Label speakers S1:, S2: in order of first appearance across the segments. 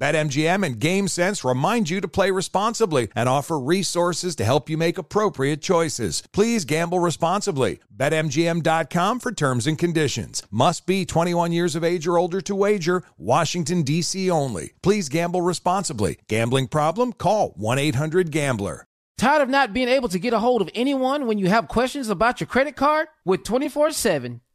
S1: BetMGM and GameSense remind you to play responsibly and offer resources to help you make appropriate choices. Please gamble responsibly. BetMGM.com for terms and conditions. Must be 21 years of age or older to wager. Washington, D.C. only. Please gamble responsibly. Gambling problem? Call 1 800 Gambler.
S2: Tired of not being able to get a hold of anyone when you have questions about your credit card? With 24 7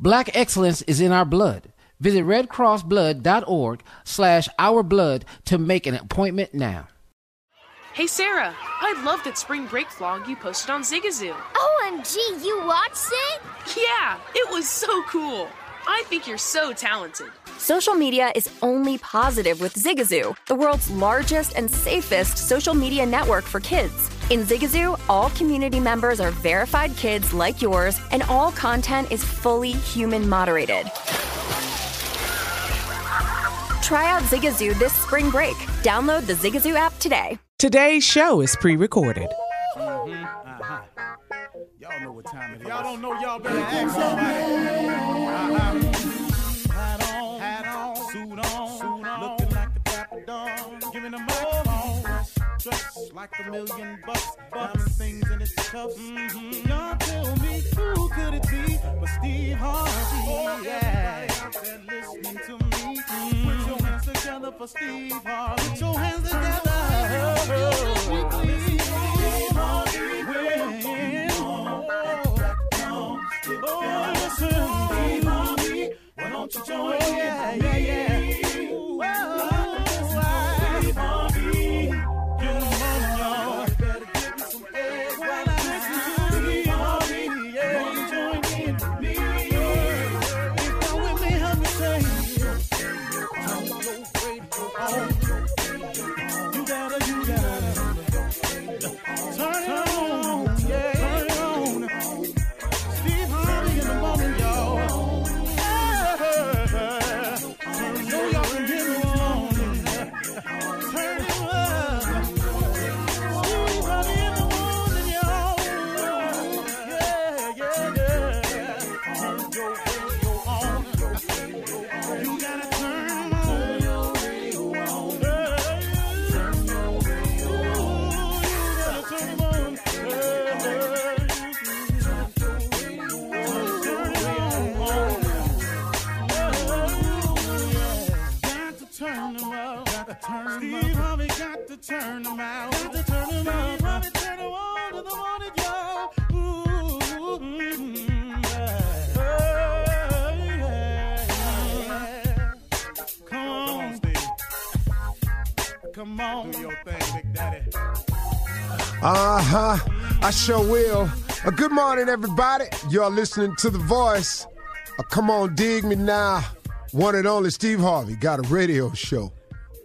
S2: Black excellence is in our blood. Visit redcrossblood.org slash ourblood to make an appointment now.
S3: Hey Sarah, I love that spring break vlog you posted on Zigazoo.
S4: OMG, you watched it?
S3: Yeah, it was so cool. I think you're so talented.
S5: Social media is only positive with Zigazoo, the world's largest and safest social media network for kids. In Zigazoo, all community members are verified kids like yours, and all content is fully human moderated. Try out Zigazoo this spring break. Download the Zigazoo app today.
S6: Today's show is pre recorded. Mm-hmm. Uh-huh.
S7: Y'all know what time it is. Y'all don't know, y'all better ask somebody. A million bucks. Diamond things in its cuffs. Mm-hmm. Y'all tell me who could it be but Steve Harvey? Oh, yeah. Everybody out there listening to me. Mm-hmm. Put your hands together for Steve Harvey. Put your hands together. Steve Harvey. When- Oh, listen, Steve Harvey. Why don't you join in? Yeah, yeah, yeah.
S8: Sure will. Uh, good morning, everybody. You're listening to The Voice. Uh, come on, dig me now. One and only Steve Harvey got a radio show.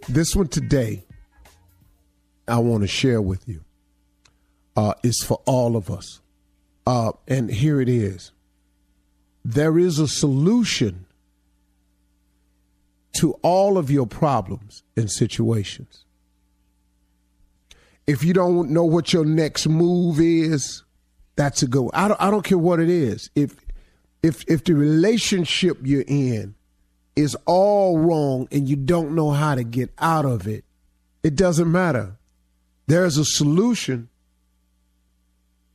S8: This one today, I want to share with you, uh, is for all of us. Uh, and here it is there is a solution to all of your problems and situations. If you don't know what your next move is, that's a go. I don't, I don't care what it is. If if if the relationship you're in is all wrong and you don't know how to get out of it, it doesn't matter. There's a solution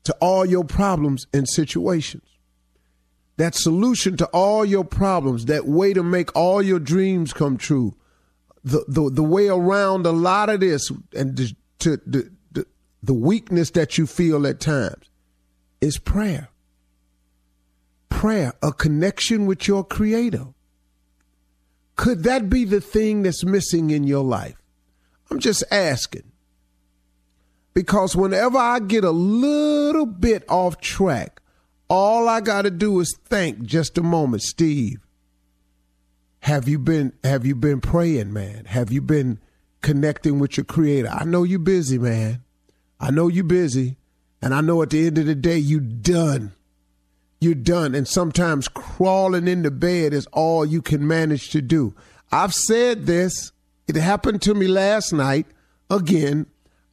S8: to all your problems and situations. That solution to all your problems, that way to make all your dreams come true, the the, the way around a lot of this and to the, the the weakness that you feel at times is prayer. Prayer, a connection with your creator. Could that be the thing that's missing in your life? I'm just asking. Because whenever I get a little bit off track, all I got to do is think just a moment, Steve. Have you been have you been praying, man? Have you been connecting with your creator? I know you're busy, man. I know you're busy, and I know at the end of the day you're done. You're done, and sometimes crawling into bed is all you can manage to do. I've said this. It happened to me last night. Again,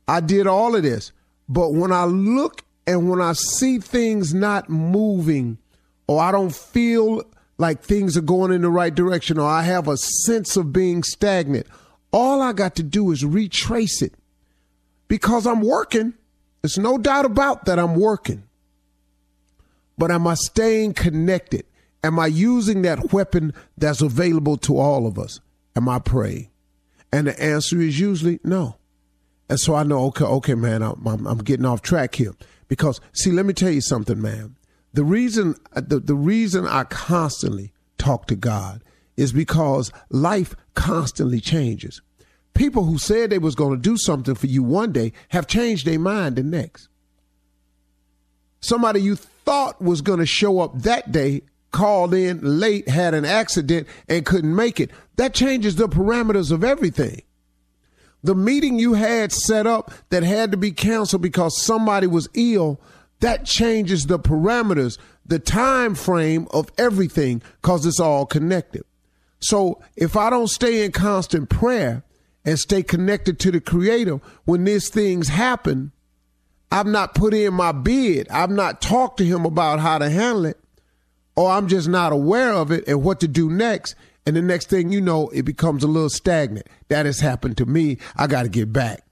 S8: I did all of this. But when I look and when I see things not moving, or I don't feel like things are going in the right direction, or I have a sense of being stagnant, all I got to do is retrace it because I'm working. There's no doubt about that I'm working. But am I staying connected? Am I using that weapon that's available to all of us? Am I praying? And the answer is usually no. And so I know, okay, okay, man, I'm, I'm, I'm getting off track here. Because, see, let me tell you something, man. The reason, the, the reason I constantly talk to God is because life constantly changes. People who said they was going to do something for you one day have changed their mind the next. Somebody you thought was going to show up that day called in late, had an accident, and couldn't make it. That changes the parameters of everything. The meeting you had set up that had to be canceled because somebody was ill, that changes the parameters, the time frame of everything because it's all connected. So if I don't stay in constant prayer and stay connected to the creator when these things happen, I've not put in my bid. I've not talked to him about how to handle it, or I'm just not aware of it and what to do next. And the next thing you know, it becomes a little stagnant. That has happened to me. I got to get back.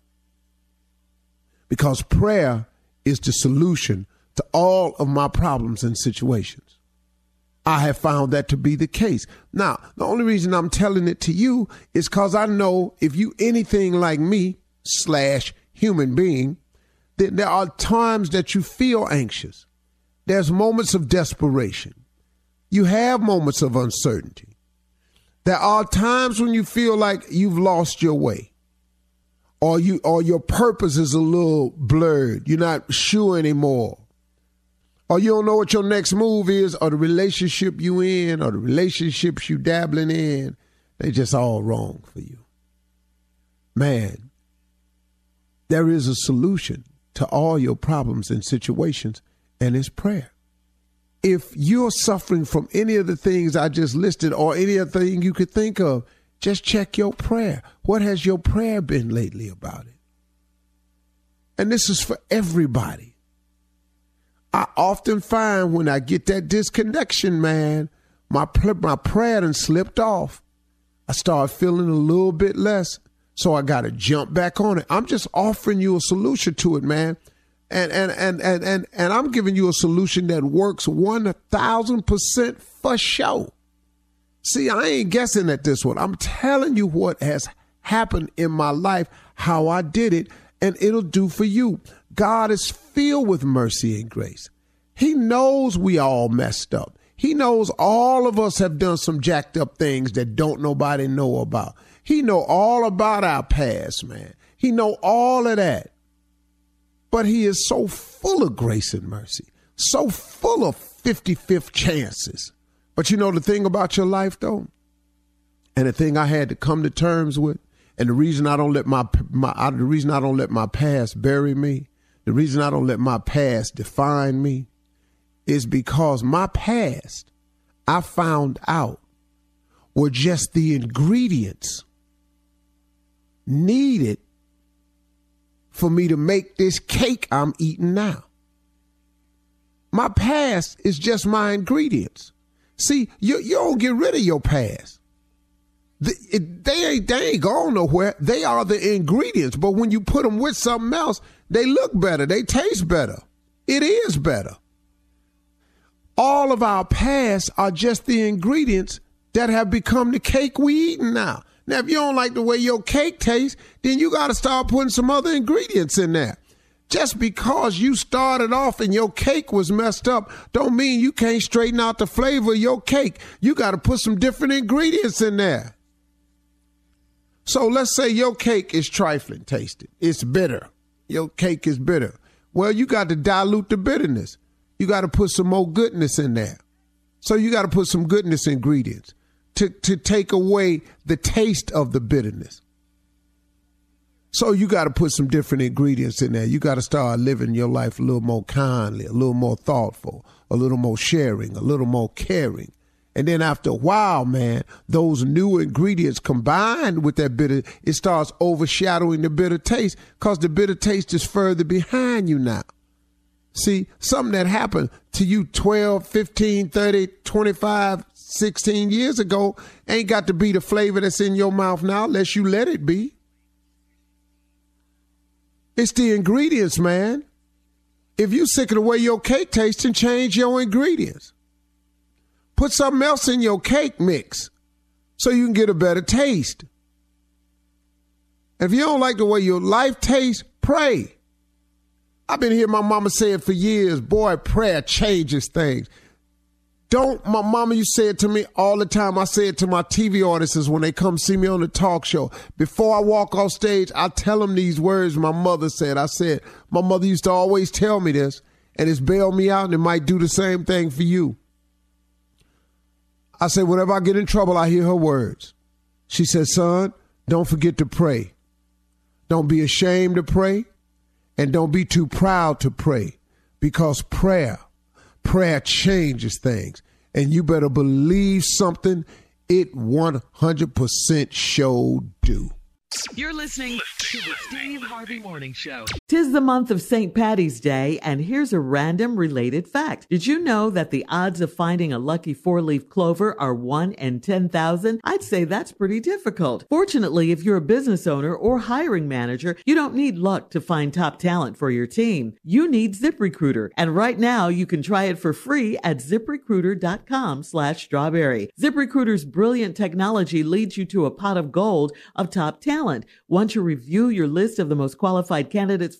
S8: Because prayer is the solution to all of my problems and situations. I have found that to be the case. Now, the only reason I'm telling it to you is because I know if you anything like me, slash human being, then there are times that you feel anxious. There's moments of desperation. You have moments of uncertainty. There are times when you feel like you've lost your way. Or you or your purpose is a little blurred. You're not sure anymore. Or you don't know what your next move is, or the relationship you in, or the relationships you dabbling in. They just all wrong for you. Man, there is a solution to all your problems and situations, and it's prayer if you're suffering from any of the things I just listed or any other thing you could think of, just check your prayer. What has your prayer been lately about it? And this is for everybody. I often find when I get that disconnection, man, my my prayer done slipped off. I start feeling a little bit less, so I got to jump back on it. I'm just offering you a solution to it, man and and and and and, and I'm giving you a solution that works one thousand percent for sure. See, I ain't guessing at this one. I'm telling you what has happened in my life, how I did it, and it'll do for you. God is filled with mercy and grace. He knows we all messed up. He knows all of us have done some jacked up things that don't nobody know about. He know all about our past, man. He know all of that. But he is so full of grace and mercy, so full of 55th chances. But you know the thing about your life though? And the thing I had to come to terms with, and the reason I don't let my, my the reason I don't let my past bury me, the reason I don't let my past define me, is because my past, I found out, were just the ingredients needed for me to make this cake I'm eating now. My past is just my ingredients. See, you, you don't get rid of your past. The, it, they ain't they ain't gone nowhere. They are the ingredients, but when you put them with something else, they look better. They taste better. It is better. All of our past are just the ingredients that have become the cake we eating now. Now, if you don't like the way your cake tastes, then you got to start putting some other ingredients in there. Just because you started off and your cake was messed up, don't mean you can't straighten out the flavor of your cake. You got to put some different ingredients in there. So let's say your cake is trifling tasted. It's bitter. Your cake is bitter. Well, you got to dilute the bitterness. You got to put some more goodness in there. So you got to put some goodness ingredients to, to take away the taste of the bitterness. So you got to put some different ingredients in there. You got to start living your life a little more kindly, a little more thoughtful, a little more sharing, a little more caring. And then after a while, man, those new ingredients combined with that bitter, it starts overshadowing the bitter taste because the bitter taste is further behind you now. See, something that happened to you 12, 15, 30, 25, 16 years ago ain't got to be the flavor that's in your mouth now unless you let it be. It's the ingredients, man. If you sick of the way your cake tastes, then change your ingredients. Put something else in your cake mix so you can get a better taste. If you don't like the way your life tastes, pray. I've been hearing my mama say it for years. Boy, prayer changes things. Don't, my mama you say it to me all the time. I say it to my TV audiences when they come see me on the talk show. Before I walk off stage, I tell them these words my mother said. I said, my mother used to always tell me this, and it's bailed me out, and it might do the same thing for you. I said, whenever I get in trouble, I hear her words. She said, son, don't forget to pray. Don't be ashamed to pray, and don't be too proud to pray, because prayer prayer changes things. And you better believe something, it 100% show do.
S9: You're listening to the Steve Harvey Morning Show.
S10: Tis the month of St. Patty's Day, and here's a random related fact. Did you know that the odds of finding a lucky four leaf clover are 1 in 10,000? I'd say that's pretty difficult. Fortunately, if you're a business owner or hiring manager, you don't need luck to find top talent for your team. You need ZipRecruiter, and right now you can try it for free at ziprecruiter.com slash strawberry. ZipRecruiter's brilliant technology leads you to a pot of gold of top talent. Want to review your list of the most qualified candidates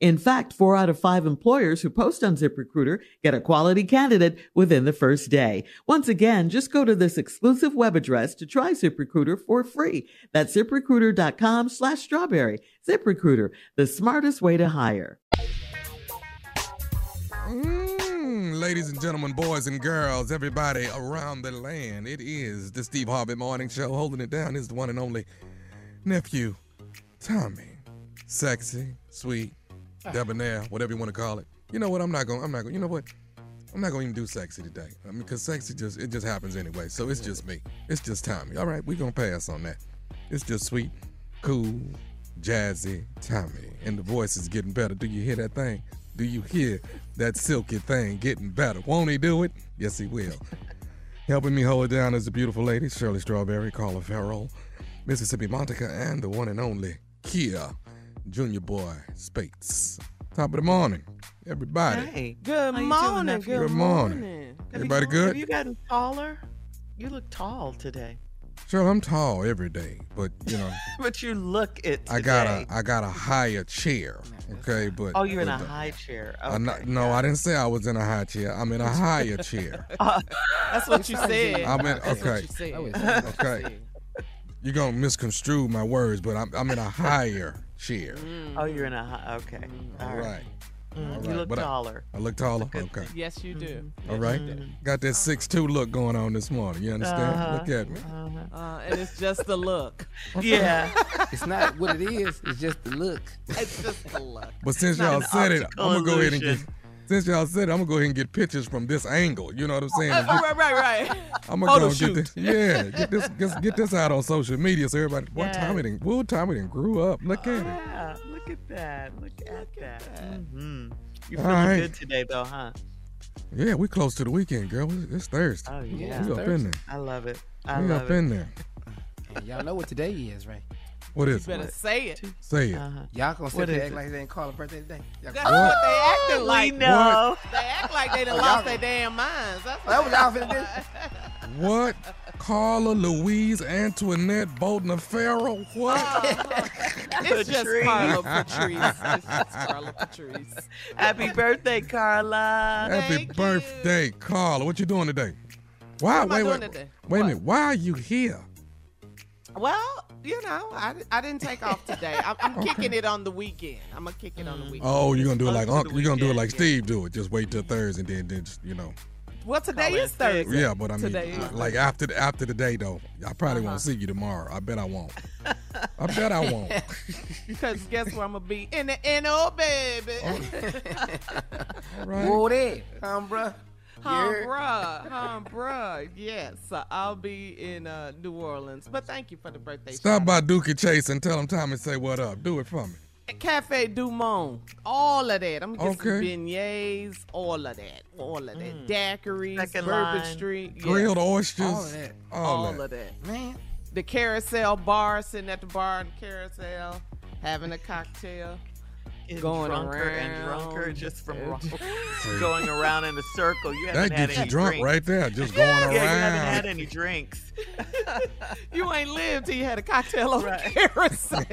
S10: In fact, four out of five employers who post on ZipRecruiter get a quality candidate within the first day. Once again, just go to this exclusive web address to try ZipRecruiter for free. That's ziprecruiter.com slash strawberry. ZipRecruiter, the smartest way to hire.
S11: Mm, ladies and gentlemen, boys and girls, everybody around the land, it is the Steve Harvey Morning Show. Holding it down is the one and only nephew, Tommy. Sexy, sweet, Ah. debonair, whatever you want to call it. You know what? I'm not gonna. I'm not gonna. You know what? I'm not going to even do sexy today. I mean, because sexy just it just happens anyway. So it's just me. It's just Tommy. All right, we're gonna pass on that. It's just sweet, cool, jazzy Tommy, and the voice is getting better. Do you hear that thing? Do you hear that silky thing getting better? Won't he do it? Yes, he will. Helping me hold it down is the beautiful lady Shirley Strawberry, Carla Ferrell, Mississippi Monica, and the one and only Kia. Junior Boy Spates. Top of the morning, everybody.
S12: Hey, good morning. Good
S11: Good morning.
S12: Have
S11: Everybody
S12: you,
S11: good?
S12: Have you gotten taller? You look tall today.
S11: Sure, I'm tall every day, but you know,
S13: but you look it. Today.
S11: I got
S13: today.
S11: a I got a higher chair. Okay, but
S13: Oh, you're in a
S11: but, uh,
S13: high chair.
S11: I'm
S13: Okay.
S11: not, no, I didn't say I was in a high chair. I'm in a higher chair.
S12: That's what you said.
S11: I'm in
S12: That's
S11: okay.
S12: what you said. That was what you
S11: okay.
S12: Said.
S11: You're gonna misconstrue my words, but I'm I'm in a higher chair.
S13: Oh, you're in a high. Okay. All
S11: All
S13: right.
S11: right.
S13: Mm,
S11: All
S13: You look
S11: but
S13: taller.
S11: I, look taller. Okay.
S12: Yes, you do.
S11: All right. Got that six two look going on this morning. You understand?
S13: Uh-huh.
S11: Look at me.
S12: Uh, and it's just the look.
S13: Yeah.
S2: It's not what it is. It's just the look.
S12: It's just the look.
S11: But since
S13: not
S11: y'all said it, I'm gonna go ahead and get.
S13: Illusion.
S11: Since y'all said it, I'm gonna go ahead and get pictures from this angle. You know what I'm saying?
S12: Oh, right, right, right.
S11: I'm gonna
S12: Photo
S11: go and get
S12: shoot.
S11: this. Yeah, get this, get, get this out on social media so everybody. What
S13: Yes.
S11: time it? done- What time it done grew up? Look at it.
S13: Yeah. Look at that. Look at that. hmm You're
S11: All
S13: feeling
S11: right.
S13: good today, though, huh?
S11: Yeah, we close to the weekend, girl. It's it's Thursday.
S13: Oh yeah.
S11: we up in there.
S13: I love it. I
S11: We
S13: love
S11: up
S13: it.
S11: in there.
S2: And y'all know what today is, right?
S11: What
S12: You
S11: is
S12: better
S11: it?
S12: say it.
S11: Say it.
S13: Uh-huh.
S2: Y'all gonna sit
S13: What
S2: there
S13: is
S2: act
S13: it?
S2: like they didn't call a birthday today. Y'all
S12: That's
S2: gonna-
S12: what they acting like.
S13: we know.
S12: They act like they done
S2: Oh,
S12: lost their damn minds. That's
S2: That what y'all finna do?
S11: What? Carla Louise Antoinette Bolton Ferrell? What?
S12: It's just
S13: Patrice.
S12: Carla Patrice. It's just Carla Patrice.
S13: Happy birthday, Carla.
S11: Happy
S12: Thank
S11: birthday, Carla. What you doing today? Why?
S12: What am I
S11: wait,
S12: doing
S11: wait,
S12: today?
S11: wait a
S12: What?
S11: minute. Why are you here?
S12: Well, you know, I, I didn't take off today. I'm, I'm kicking it on the weekend. I'm gonna kick it on the weekend.
S11: Oh, you're gonna do it like Uncle. You're gonna do it like
S13: yeah.
S11: Steve do it. Just wait till Thursday and then, then just, you know.
S12: Well, today
S13: Call it
S12: is Thursday.
S11: Yeah, but I mean,
S12: Today
S11: like, like after the, after the day though, I probably
S12: Uh-huh.
S11: won't see you tomorrow. I bet I won't. I bet I won't.
S12: Because guess where I'm gonna be? In the NO, baby.
S11: All right.
S2: Whoa there, um, bruh.
S12: Huh,
S2: Yeah.
S12: bruh. Huh, bruh. Yes, so I'll be in uh, New Orleans. But thank you for the birthday.
S11: Stop
S12: shout
S11: by Dooky Chase and tell him Tommy say what up. Do it for me.
S12: out. Cafe Du Monde. All of that. I'm gonna get some
S11: Okay.
S12: beignets. All of that. All of that. Daiquiris.
S13: Second
S12: Bourbon
S13: line.
S12: Street. yes.
S11: Grilled oysters.
S2: All of that.
S11: All,
S12: All
S11: that.
S12: of that.
S2: Man,
S12: The carousel bar, sitting at the bar in the carousel, having a cocktail.
S13: Getting
S12: Going
S13: drunker and
S12: around.
S13: drunker just from ro- going around in a circle. You haven't
S11: That
S13: had
S11: gets you
S13: any
S11: drunk
S13: drinks.
S11: right there, just going
S13: Yeah,
S11: around.
S13: you haven't had any drinks.
S12: You ain't lived till you had a cocktail on
S13: Right.
S12: the carousel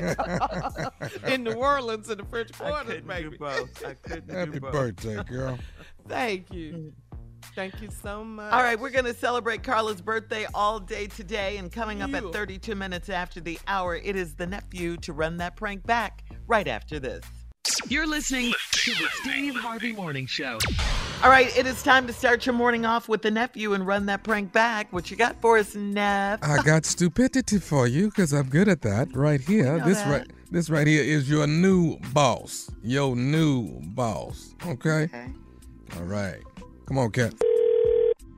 S12: in New Orleans in the French
S13: I
S12: Quarter,
S13: couldn't
S12: baby.
S13: do both. I couldn't
S11: Happy
S13: do both.
S11: birthday, girl.
S12: Thank you. Mm. Thank you so much.
S13: All right, we're going to celebrate Carla's birthday all day today. And coming up
S12: Yeah.
S13: at 32 minutes after the hour, it is the nephew to run that prank back right after this.
S9: You're listening to the Steve Harvey Morning Show.
S13: All right, it is time to start your morning off with the nephew and run that prank back. What you got for us, Neff?
S11: I got stupidity for you because I'm good at that. Right here, this
S13: that.
S11: right, this right here is your new boss. Your new boss. Okay.
S13: Okay.
S11: All right. Come on, cat.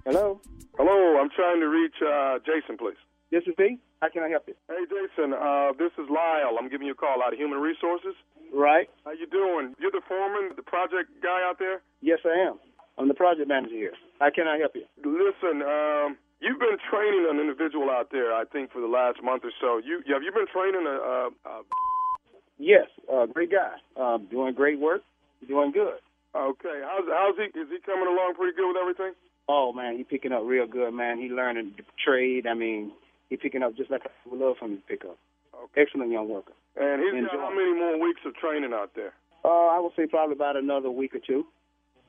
S14: Hello?
S15: Hello, I'm trying to reach uh, Jason, please.
S14: This is me. How can I help you?
S15: Hey, Jason, uh, this is Lyle. I'm giving you a call out of Human Resources.
S14: Right.
S15: How you doing? You're the foreman, the project guy out there?
S14: Yes, I am. I'm the project manager here. How can I help you?
S15: Listen, um, you've been training an individual out there, I think, for the last month or so. You Have you been training a... a, a
S14: Yes, uh, great guy. Uh, doing great work. Doing good.
S15: okay, how's, how's he? Is he coming along pretty good with everything?
S14: Oh man, he picking up real good, man. He learning the trade. I mean, he picking up just like I would love for him to pick up. Excellent young worker.
S15: And he's got how many more weeks of training out there?
S14: Uh, I would say probably about another week or two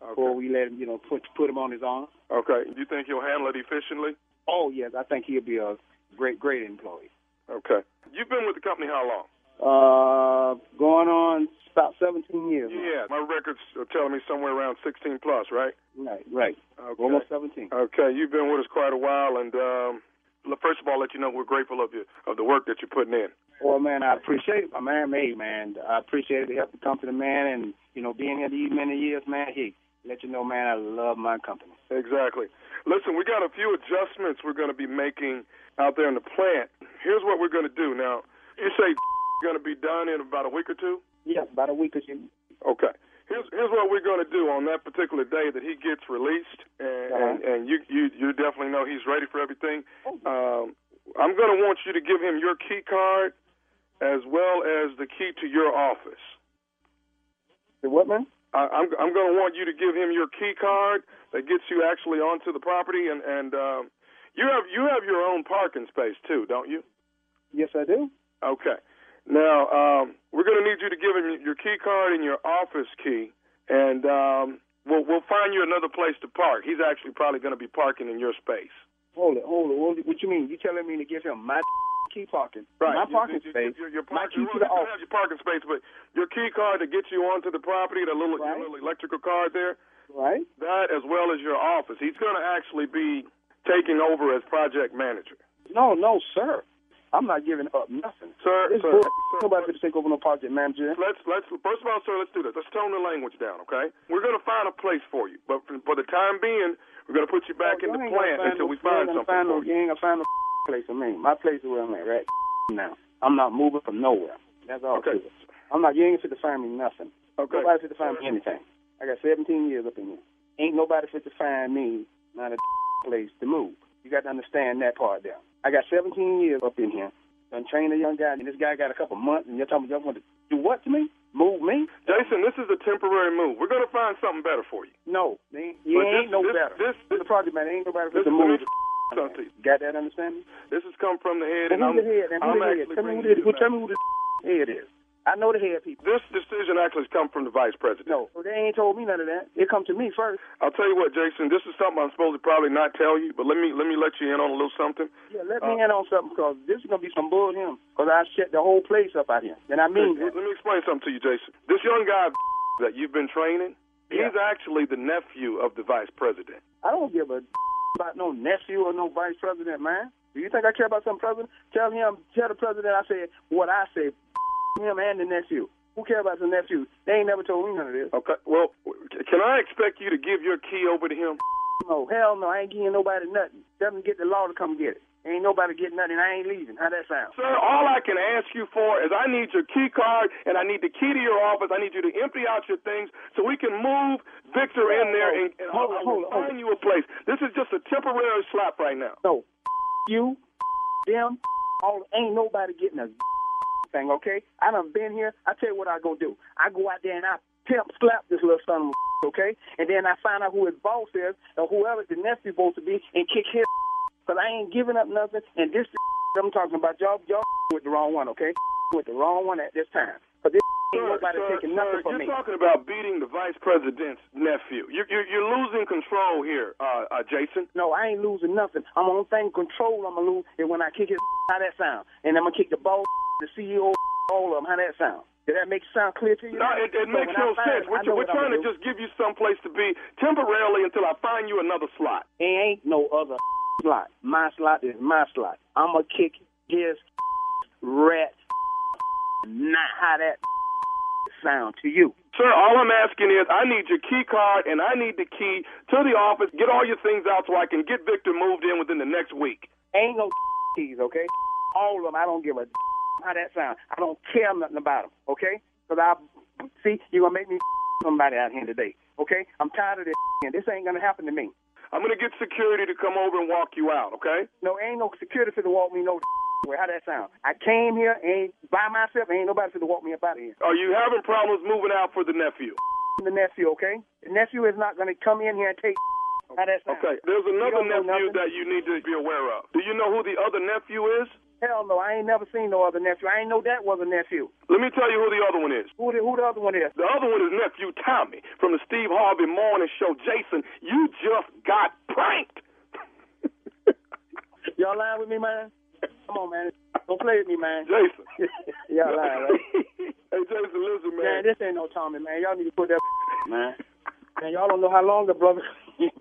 S14: before we let him, you know, put put him on his own.
S15: Okay. Do You think he'll handle it efficiently?
S14: Oh yes, I think he'll be a great great employee.
S15: Okay. You've been with the company how long?
S14: Uh, going on about 17 years.
S15: Yeah, my records are telling me somewhere around 16 plus, right?
S14: Right, right.
S15: Okay.
S14: Almost 17.
S15: Okay, you've been with us quite a while, and um, first of all, let you know we're grateful of you of the work that you're putting in.
S14: Well, man, I appreciate. My man man. I appreciate the help the company, man, and, you know, being here these many years, man, he let you know, man, I love my company.
S15: Exactly. Listen, we got a few adjustments we're going to be making out there in the plant. Here's what we're going to do. Now, you say going to be done in about a week or two.
S14: Yeah, about a week or two.
S15: Okay. Here's here's what we're going to do on that particular day that he gets released, and and, and you you you definitely know he's ready for everything. Um, I'm going to want you to give him your key card as well as the key to your office.
S14: The what, man?
S15: I, I'm I'm going to want you to give him your key card that gets you actually onto the property, and and um, You have you have your own parking space too, don't you?
S14: Yes, I do.
S15: Okay. Now um, we're going to need you to give him your key card and your office key, and um, we'll we'll find you another place to park. He's actually probably going to be parking in your space.
S14: Hold it, hold it. Hold it. What you mean? You telling me to give him my key parking?
S15: Right.
S14: My
S15: You-
S14: parking
S15: you-
S14: space.
S15: Your, your
S14: my
S15: parking,
S14: key to the office.
S15: have your parking space, but your key card to get you onto the property, the little, your little electrical card there.
S14: Right.
S15: That as well as your office. He's going to actually be taking over as project manager.
S14: No, no, sir. I'm not giving up nothing.
S15: Sir,
S14: This
S15: sir,
S14: bull-
S15: sir,
S14: Nobody going to take over no project manager.
S15: Let's let's first of all, sir, let's do this. Let's tone the language down, okay? We're going to find a place for you, but for, for the time being, we're going to put you back oh, in the
S14: gonna
S15: plant until
S14: no-
S15: we find
S14: gonna
S15: something
S14: find no,
S15: for
S14: You
S15: you.
S14: ain't gonna find no place for me. My place is where I'm at right now. I'm not moving from nowhere. That's all.
S15: Okay.
S14: I'm not. You ain't fit to find me nothing.
S15: Okay.
S14: Nobody fit to find me anything. I got 17 years up in here. Ain't nobody fit to find me not a place to move. You got to understand that part there. I got 17 years up in here. Done trained a young guy, and this guy got a couple months, and you're talking about you want to do what to me? Move me?
S15: Jason, this is a temporary move. We're going to find something better for you.
S14: No, ain't, you ain't
S15: this-
S14: no
S15: this-
S14: better.
S15: this-
S14: This the project man. Ain't nobody
S15: This
S14: to
S15: is
S14: move.
S15: something to you.
S14: Got that understanding?
S15: This has come from the head,
S14: And
S15: and I'm,
S14: the head? And
S15: I'm
S14: the head?
S15: actually
S14: Tell me who
S15: bringing
S14: who, tell me who the head is. I know the head people.
S15: This decision actually has come from the vice president.
S14: No, they ain't told me none of that. It come to me first.
S15: I'll tell you what, Jason. This is something I'm supposed to probably not tell you, but let me let me let you in on a little something.
S14: Yeah, let me uh, in on something because this is gonna be some bull him. Because I shut the whole place up out here, and I mean
S15: Let let me explain something to you, Jason. This young guy that you've been training, he's actually the nephew of the vice president.
S14: I don't give a about no nephew or no vice president, man. Do you think I care about some president? Tell him, tell the president I said what I say. Him and the nephew. Who care about the nephew? They ain't never told me none of this.
S15: Okay. Well, can I expect you to give your key over to him?
S14: No, hell no. I ain't giving nobody nothing. Tell them to get the law to come get it. Ain't nobody getting nothing. I ain't leaving. How that sound?
S15: Sir, all I can ask you for is I need your key card and I need the key to your office. I need you to empty out your things so we can move Victor in there and, and
S14: Hold on, hold
S15: find you a place. This is just a temporary slap right now.
S14: No, you, them, all ain't nobody getting a thing. Okay, I done been here. I tell you what I go do. I go out there and I pimp slap this little son of a okay, and then I find out who his boss is or whoever the nephew's supposed to be and kick his. Cause I ain't giving up nothing. And this I'm talking about y'all, y'all with the wrong one. Okay, with the wrong one at this time. Cause this ain't nobody
S15: Sir,
S14: taking
S15: sir,
S14: from
S15: you're
S14: me.
S15: talking about beating the vice president's nephew. You're, you're, you're losing control here, uh, uh, Jason.
S14: No, I ain't losing nothing. I'm on thing control. I'm gonna lose is when I kick his. How that sound? And I'm gonna kick the boss, the CEO, all of them. How that sound? Did that make sound clear to you?
S15: No, it, it
S14: So
S15: makes no sense.
S14: I
S15: We're, we're trying to just give you some place to be temporarily until I find you another slot.
S14: It ain't no other slot. My slot is my slot. I'm gonna kick his rat. Not how that sound to you.
S15: Sir, all I'm asking is I need your key card and I need the key to the office. Get all your things out so I can get Victor moved in within the next week.
S14: Ain't no keys, okay? All of them. I don't give a how that sound. I don't care nothing about them, okay? Because I see you're gonna make me somebody out here today, okay? I'm tired of this, and this ain't gonna happen to me.
S15: I'm gonna get security to come over and walk you out, okay?
S14: No, ain't no security for to walk me no way. How that sound? I came here ain't by myself. Ain't nobody for to walk me up out of here.
S15: Are you having problems moving out for the nephew?
S14: The nephew, okay? The nephew is not gonna come in here and take. How that sound?
S15: Okay, there's another
S14: You don't know
S15: nephew that you need to be aware of. Do you know who the other nephew is?
S14: Hell no, I ain't never seen no other nephew. I ain't know that was a nephew.
S15: Let me tell you who the other one is.
S14: Who the, who the other one is?
S15: The other one is nephew Tommy from the Steve Harvey Morning Show. Jason, you just got pranked.
S14: Y'all lying with me, man? Come on, man. Don't play with me, man.
S15: Jason.
S14: Y'all lying, right?
S15: hey, Jason, listen,
S14: Man, Man, this ain't no Tommy, man. Y'all need to put that man. Man, y'all don't know how long the brother.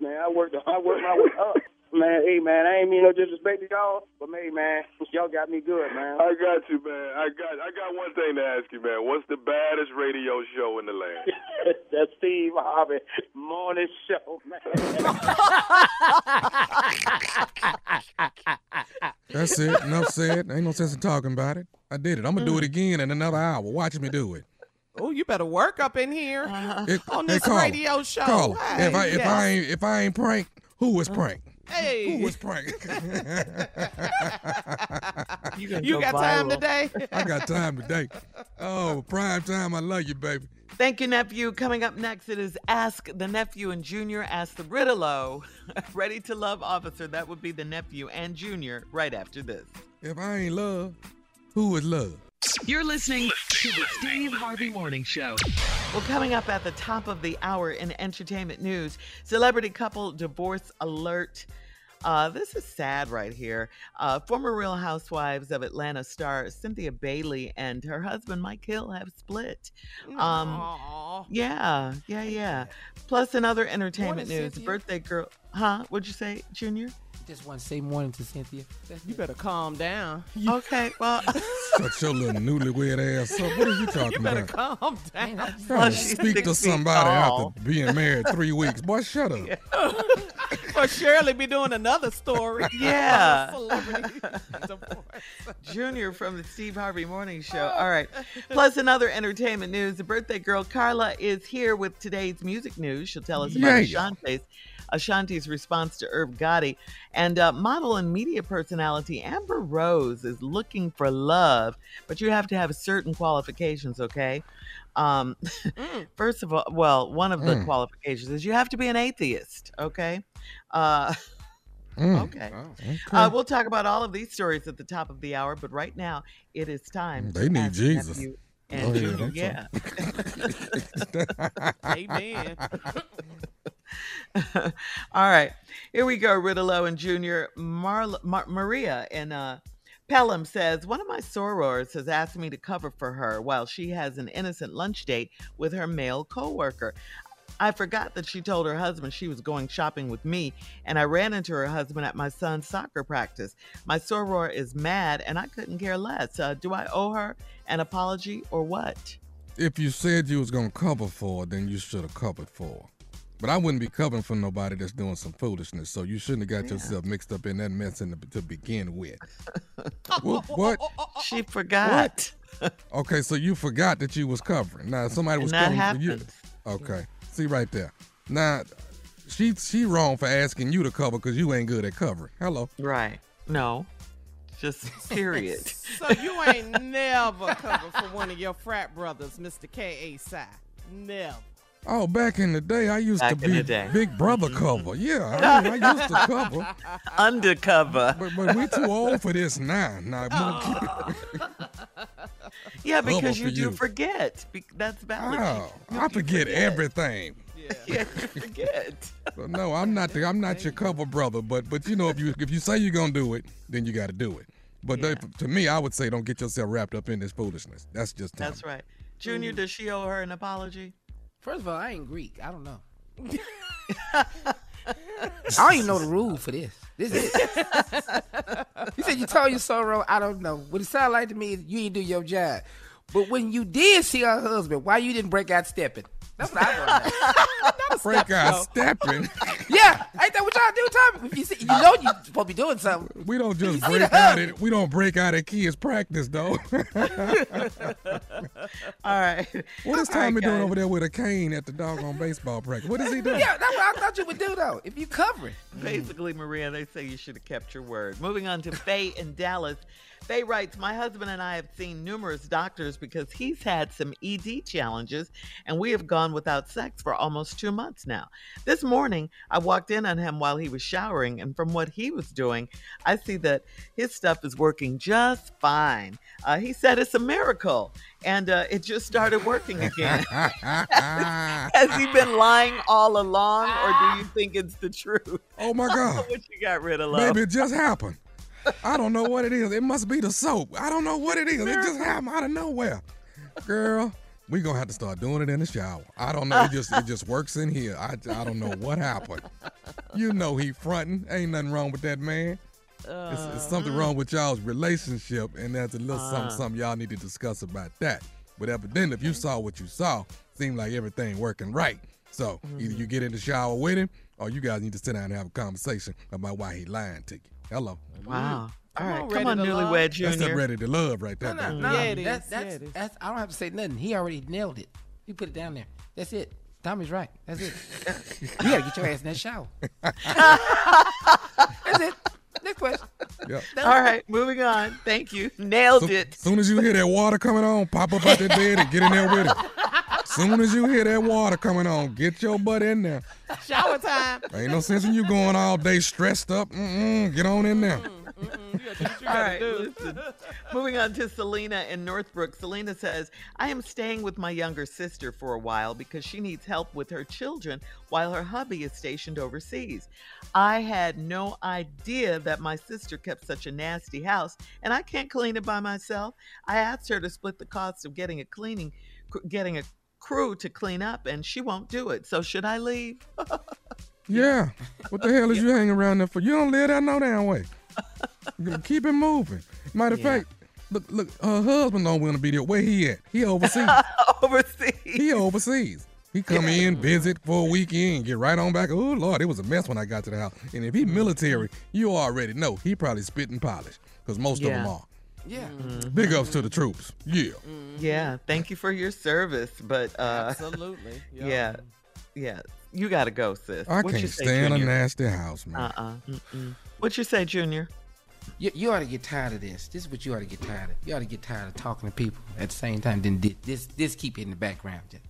S14: man, I worked. I worked my way up. Man, hey, man, I ain't mean no disrespect to y'all, but hey, man, y'all got me good, man.
S15: I got you, man. I got I got one thing to ask you, man. What's the baddest radio show in the land?
S14: the Steve Harvey Morning Show, man.
S11: That's it. Enough said. Ain't no sense in talking about it. I did it. I'm gonna do it mm. again in another hour. Watch me do it.
S12: Oh, you better work up in here
S11: It-
S12: on
S11: hey,
S12: this
S11: Carla,
S12: radio show.
S11: Carla,
S12: Hey,
S11: if I if
S12: yes.
S11: I ain't if I ain't pranked, who was mm. pranked?
S12: Hey.
S11: Who was pranked?
S12: You got time today?
S11: I got time today. Oh, prime time. I love you, baby.
S10: Thank you, nephew. Coming up next, it is Ask the Nephew and Junior. Ask the Riddle. Ready to Love Officer. That would be the nephew and Junior right after this.
S11: If I ain't love, who is love?
S9: You're listening to the Steve Harvey Morning Show.
S10: Well, coming up at the top of the hour in entertainment news, celebrity couple divorce alert. Uh, this is sad right here. Uh, former Real Housewives of Atlanta star Cynthia Bailey and her husband Mike Hill have split. Um, yeah, yeah, yeah. Plus, in other entertainment news,
S2: Cynthia.
S10: birthday girl. Huh? What'd you say, Junior?
S2: Just want to say morning to Cynthia.
S12: You better calm down.
S10: Okay, well.
S11: Shut your little newlywed ass up. What are you talking
S12: You better
S11: about?
S12: calm down.
S11: Trying to speak to somebody after being married three weeks. Boy, shut up.
S12: Or Shirley be doing another story.
S10: Yeah. Junior from the Steve Harvey Morning Show. Oh. All right. Plus, another entertainment news, the birthday girl Carla is here with today's music news. She'll tell us about
S11: Yeah.
S10: Ashanti's, Ashanti's response to Irv Gotti. And uh, model and media personality Amber Rose is looking for love, but you have to have certain qualifications, okay? Um, First of all, well, one of the
S11: Mm.
S10: qualifications is you have to be an atheist, okay? Uh,
S11: Mm.
S10: Okay.
S11: Okay.
S10: Uh, we'll talk about all of these stories at the top of the hour, but right now it is time.
S11: They
S10: to
S11: need Jesus.
S10: nephew And
S11: ahead,
S10: Junior,
S11: I'm
S10: yeah.
S12: Amen.
S10: all right, here we go. Riddle and Junior. Marla, Mar- Maria and uh, Pelham says one of my sorors has asked me to cover for her while she has an innocent lunch date with her male coworker. I forgot that she told her husband she was going shopping with me, and I ran into her husband at my son's soccer practice. My soror is mad, and I couldn't care less. Uh, do I owe her an apology or what?
S11: If you said you was gonna cover for, her, then you should have covered for. her. But I wouldn't be covering for nobody that's doing some foolishness. So you shouldn't have got yourself mixed up in that mess in the, to begin with. what? what?
S10: She forgot. What?
S11: Okay, so you forgot that you was covering. Now somebody was
S10: And that
S11: covering for you.
S10: happens.
S11: Okay, see right there. Now she she wrong for asking you to cover because you ain't good at covering. Hello.
S10: Right. No. Just period.
S12: So you ain't never covered for one of your frat brothers, Mr. K.A. Psi. Never.
S11: Oh, back in the day, I used
S10: Back
S11: to be. Big Brother cover. Yeah, I, mean, I used to cover.
S10: Undercover.
S11: But, but we too old for this now. Now,
S10: Oh. Yeah,
S11: Cover
S10: because you
S11: for
S10: do
S11: you.
S10: forget. Be- That's valid.
S11: oh, I forget everything.
S10: Yeah, you forget.
S11: So no, I'm not. The, I'm not your cover brother. But but you know, if you if you say you're gonna do it, then you got to do it. But they- to me, I would say don't get yourself wrapped up in this foolishness. That's just dumb.
S10: That's right. Junior, mm. does she owe her an apology?
S2: First of all, I ain't Greek. I don't know. I don't even know the rule for this. This is. you said you told your soror. I don't know. What it sound like to me is you ain't do your job. But when you did see her husband, why you didn't break out stepping? That's what I want to know.
S11: Break out stepping.
S2: yeah, ain't that what y'all do, Tommy? If you, see, you know you supposed to be doing something.
S11: We don't just break out
S2: hug.
S11: it. We don't break out at kids practice though.
S10: All right.
S11: What is
S10: All right,
S11: Tommy doing over there with a cane at the doggone baseball practice? What is he doing?
S2: Yeah, that's what I thought you would do though. If you cover it.
S10: Basically, Maria, they say you should have kept your word. Moving on to Faye in Dallas. Faye writes, My husband and I have seen numerous doctors because he's had some ED challenges, and we have gone without sex for almost two months now. This morning, I walked in on him while he was showering, and from what he was doing, I see that his stuff is working just fine. Uh, he said it's a miracle, and uh, it just started working again. Has he been lying all along, or do you think it's the truth?
S11: Oh my God.
S10: what you got rid of, love?
S11: Baby, it just happened. I don't know what it is. It must be the soap. I don't know what it is. It just happened out of nowhere. Girl, we gonna have to start doing it in the shower. I don't know. It just it just works in here. I, I don't know what happened. You know he fronting. Ain't nothing wrong with that man. It's, it's something wrong with y'all's relationship, and that's a little something
S10: Uh.
S11: something y'all need to discuss about that. But evidently, if you saw what you saw, seemed like everything working right. So either you get in the shower with him, or you guys need to sit down and have a conversation about why he lying to you. Hello.
S10: Wow. All
S12: Come
S10: right,
S12: on,
S10: come on,
S12: Ready to Love.
S10: newlywed
S11: That's that ready to love right there.
S2: No,
S11: baby.
S2: no,
S12: Yeah, it
S2: that-
S12: is.
S2: that's,
S12: Yeah, it is.
S2: that's, I don't have to say nothing. He already nailed it. He put it down there. That's it. Tommy's right. That's it. you gotta get your ass in that shower. That's it. Next question.
S11: Yep.
S10: All right, moving on. Thank you. Nailed
S11: So,
S10: it.
S11: soon as you hear that water coming on, pop up out that bed and get in there with it. soon as you hear that water coming on, get your butt in there.
S12: Shower time.
S11: Ain't no sense in you going all day stressed up. Mm-mm, get on in there. Mm.
S10: All right, listen. Moving on to Selena in Northbrook. Selena says, I am staying with my younger sister for a while because she needs help with her children while her hubby is stationed overseas. I had no idea that my sister kept such a nasty house and I can't clean it by myself. I asked her to split the cost of getting a cleaning, getting a crew to clean up, and she won't do it. So should I leave?
S11: Yeah. What the hell is you hanging around there for? You don't live that no damn way. Keep it moving. Matter of
S10: Yeah.
S11: fact, look, look, her husband don't want to be there. Where he at? He overseas.
S10: overseas.
S11: He overseas. He come in, visit for a weekend, get right on back. Oh Lord, it was a mess when I got to the house. And if he mm. military, you already know he probably spit and polish because most of them
S10: Yeah.
S11: are.
S2: Yeah. Mm-hmm.
S11: Big ups to the troops. Yeah. Mm-hmm.
S10: Yeah, thank you for your service, but uh,
S12: Absolutely. Yup.
S10: yeah, yeah, you got to go, sis.
S11: I
S10: What
S11: can't
S10: say,
S11: stand a nasty house, man.
S10: Uh-uh. Mm-mm. What you say, Junior?
S2: You, you ought to get tired of this. This is what you ought to get tired of. You ought to get tired of talking to people at the same time. Then thi- this this keep it in the background. Just-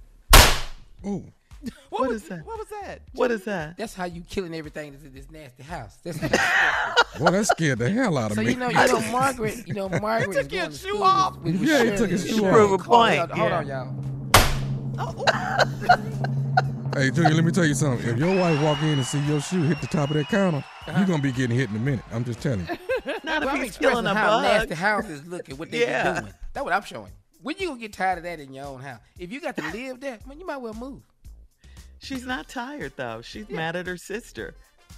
S11: Ooh.
S12: What,
S10: What
S12: was
S10: is that?
S12: What was that?
S10: What is that?
S2: That's how you killing everything that's in this nasty house. That's
S11: Boy, that scared the hell out of
S2: so
S11: me.
S2: you know, you know, Margaret. You know, Margaret. is
S12: took your shoe off.
S2: with- with
S11: Yeah, he
S2: Shirley.
S11: took his shoe off.
S10: Prove a point,
S2: on, Hold
S10: yeah.
S2: on, y'all.
S11: Hey, Junior, let me tell you something. If your wife walk in and see your shoe hit the top of that counter, you're uh-huh. gonna be getting hit in a minute. I'm just telling you.
S10: Not
S2: Well,
S10: if
S2: I'm
S10: he's killing a
S2: how
S10: bug.
S2: nasty house is looking, what they
S10: Yeah.
S2: been doing. That's what I'm showing. When you gonna get tired of that in your own house? If you got to live there, man, you might well move.
S10: She's not tired though. She's mad at her sister.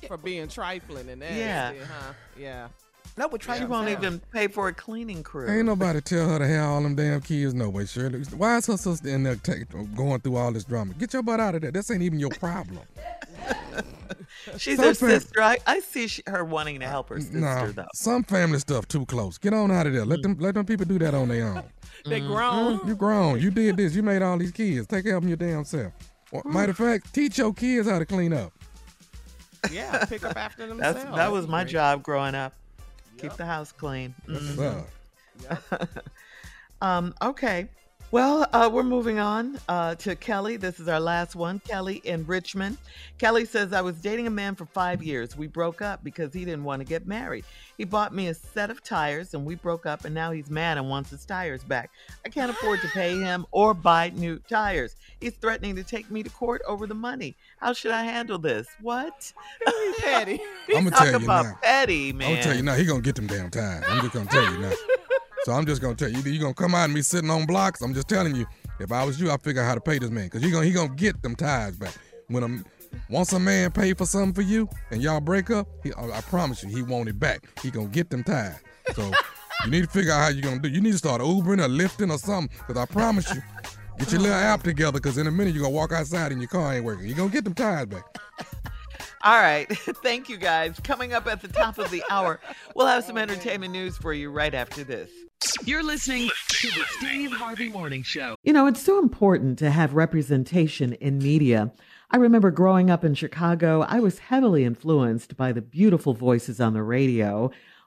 S12: For being trifling and nasty,
S10: Yeah.
S12: huh? Yeah.
S2: That would try
S10: She won't even pay for a cleaning crew.
S11: Ain't nobody tell her to have all them damn kids no way, Shirley. Why is her sister in there take, going through all this drama? Get your butt out of there. This ain't even your problem.
S10: She's
S11: Some
S10: her
S11: fam-
S10: sister. I, I see she, her wanting to help her sister
S11: Nah,
S10: though.
S11: some family stuff too close. Get on out of there. Let them let them people do that on their own.
S12: They
S10: Mm-hmm.
S12: grown.
S11: You grown. You did this. You made all these kids. Take care of them your damn self. Well, matter of fact, teach your kids how to clean up.
S12: Yeah, pick up after themselves.
S10: That's that was my job growing up. Keep the house clean.
S11: That's uh,
S10: Um, okay. Well, uh, we're moving on uh, to Kelly. This is our last one. Kelly in Richmond. Kelly says, I was dating a man for five years. We broke up because he didn't want to get married. He bought me a set of tires and we broke up, and now he's mad and wants his tires back. I can't afford to pay him or buy new tires. He's threatening to take me to court over the money. How should I handle this? What?
S12: petty.
S11: I'm gonna tell you
S10: about
S11: now.
S10: petty, man.
S11: I'm gonna tell you now. He gonna get them damn tires. I'm just gonna tell you now. So I'm just gonna tell you. Either you gonna come out and be sitting on blocks. I'm just telling you. If I was you, I'd figure out how to pay this man because he gonna he gonna get them tires back. When a once a man pay for something for you and y'all break up, he, I I promise you, he want it back. He gonna get them tires. So you need to figure out how you're gonna do. You need to start Ubering or lifting or something. Because I promise you, get your little app together. Because in a minute you're gonna walk outside and your car ain't working. You're gonna get them tires back.
S10: All right. Thank you, guys. Coming up at the top of the hour, we'll have some entertainment news for you right after this.
S9: You're listening to the Steve Harvey Morning Show.
S13: You know, it's so important to have representation in media. I remember growing up in Chicago, I was heavily influenced by the beautiful voices on the radio.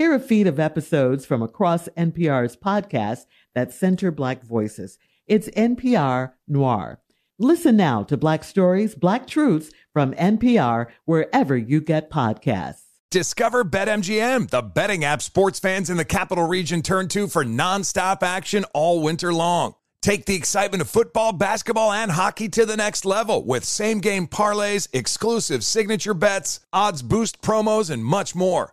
S13: Hear a feed of episodes from across NPR's podcasts that center Black voices. It's NPR Noir. Listen now to Black Stories, Black Truths from NPR wherever you get podcasts.
S1: Discover BetMGM, the betting app sports fans in the capital region turn to for nonstop action all winter long. Take the excitement of football, basketball, and hockey to the next level with same game parlays, exclusive signature bets, odds boost promos, and much more.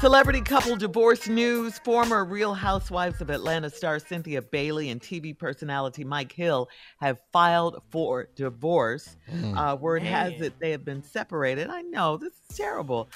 S10: Celebrity couple divorce news. Former Real Housewives of Atlanta star Cynthia Bailey and TV personality Mike Hill have filed for divorce.
S16: Mm.
S10: Uh, word has it they have been separated. I know, this is terrible.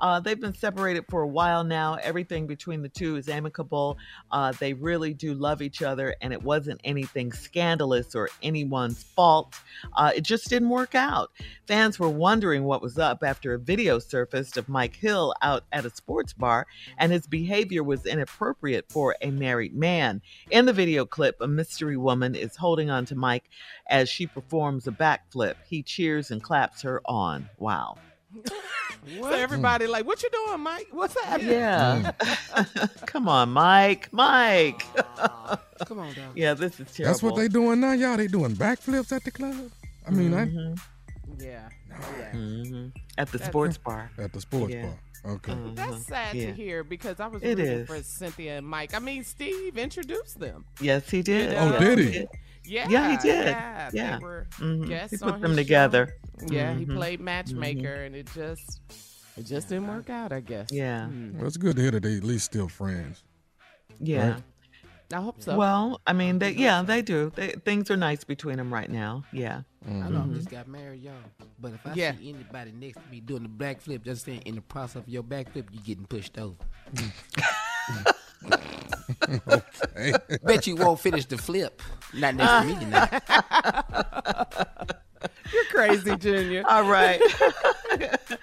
S10: Uh, they've been separated for a while now. Everything between the two is amicable. Uh, they really do love each other, and it wasn't anything scandalous or anyone's fault. Uh, it just didn't work out. Fans were wondering what was up after a video surfaced of Mike Hill out at a sports bar, and his behavior was inappropriate for a married man. In the video clip, a mystery woman is holding on to Mike as she performs a backflip. He cheers and claps her on. Wow.
S12: So everybody like, what you doing, Mike? What's happening?
S10: Yeah. Come on, Mike. Mike.
S2: Come on, dog.
S10: Yeah, this is terrible.
S11: That's what they doing now, y'all. They doing backflips at the club. I mean,
S10: Mhm.
S2: Yeah.
S10: Mhm. At the
S12: That-
S10: sports bar.
S11: At the sports
S10: Yeah.
S11: bar. Okay.
S10: Mhm.
S12: That's sad
S10: Yeah.
S12: to hear because I was
S10: It
S12: rooting
S10: is.
S12: for Cynthia and Mike. I mean, Steve introduced them.
S10: Yes, he did.
S12: know?
S11: Oh, did he?
S12: Yeah,
S10: Yeah, he did.
S12: Yeah,
S10: Yeah.
S12: They were
S10: Mhm.
S12: guests
S10: He put
S12: on
S10: them
S12: his
S10: together.
S12: show. Yeah, he
S10: Mhm.
S12: played matchmaker, and it just it just didn't work out. I guess.
S10: Yeah.
S12: Hmm.
S11: Well, it's good to hear that they at least still friends.
S10: Yeah.
S11: Right?
S12: I hope so.
S10: Well, I mean, they yeah, they do. They, things are nice between them right now. Yeah.
S2: I know. I just got married, y'all. But if I
S12: Yeah.
S2: see anybody next to me doing the backflip, just saying in the process of your backflip, you're getting pushed over.
S11: okay.
S2: Bet you won't finish the flip. Not next to me, you know.
S12: You're crazy, Junior.
S10: All right.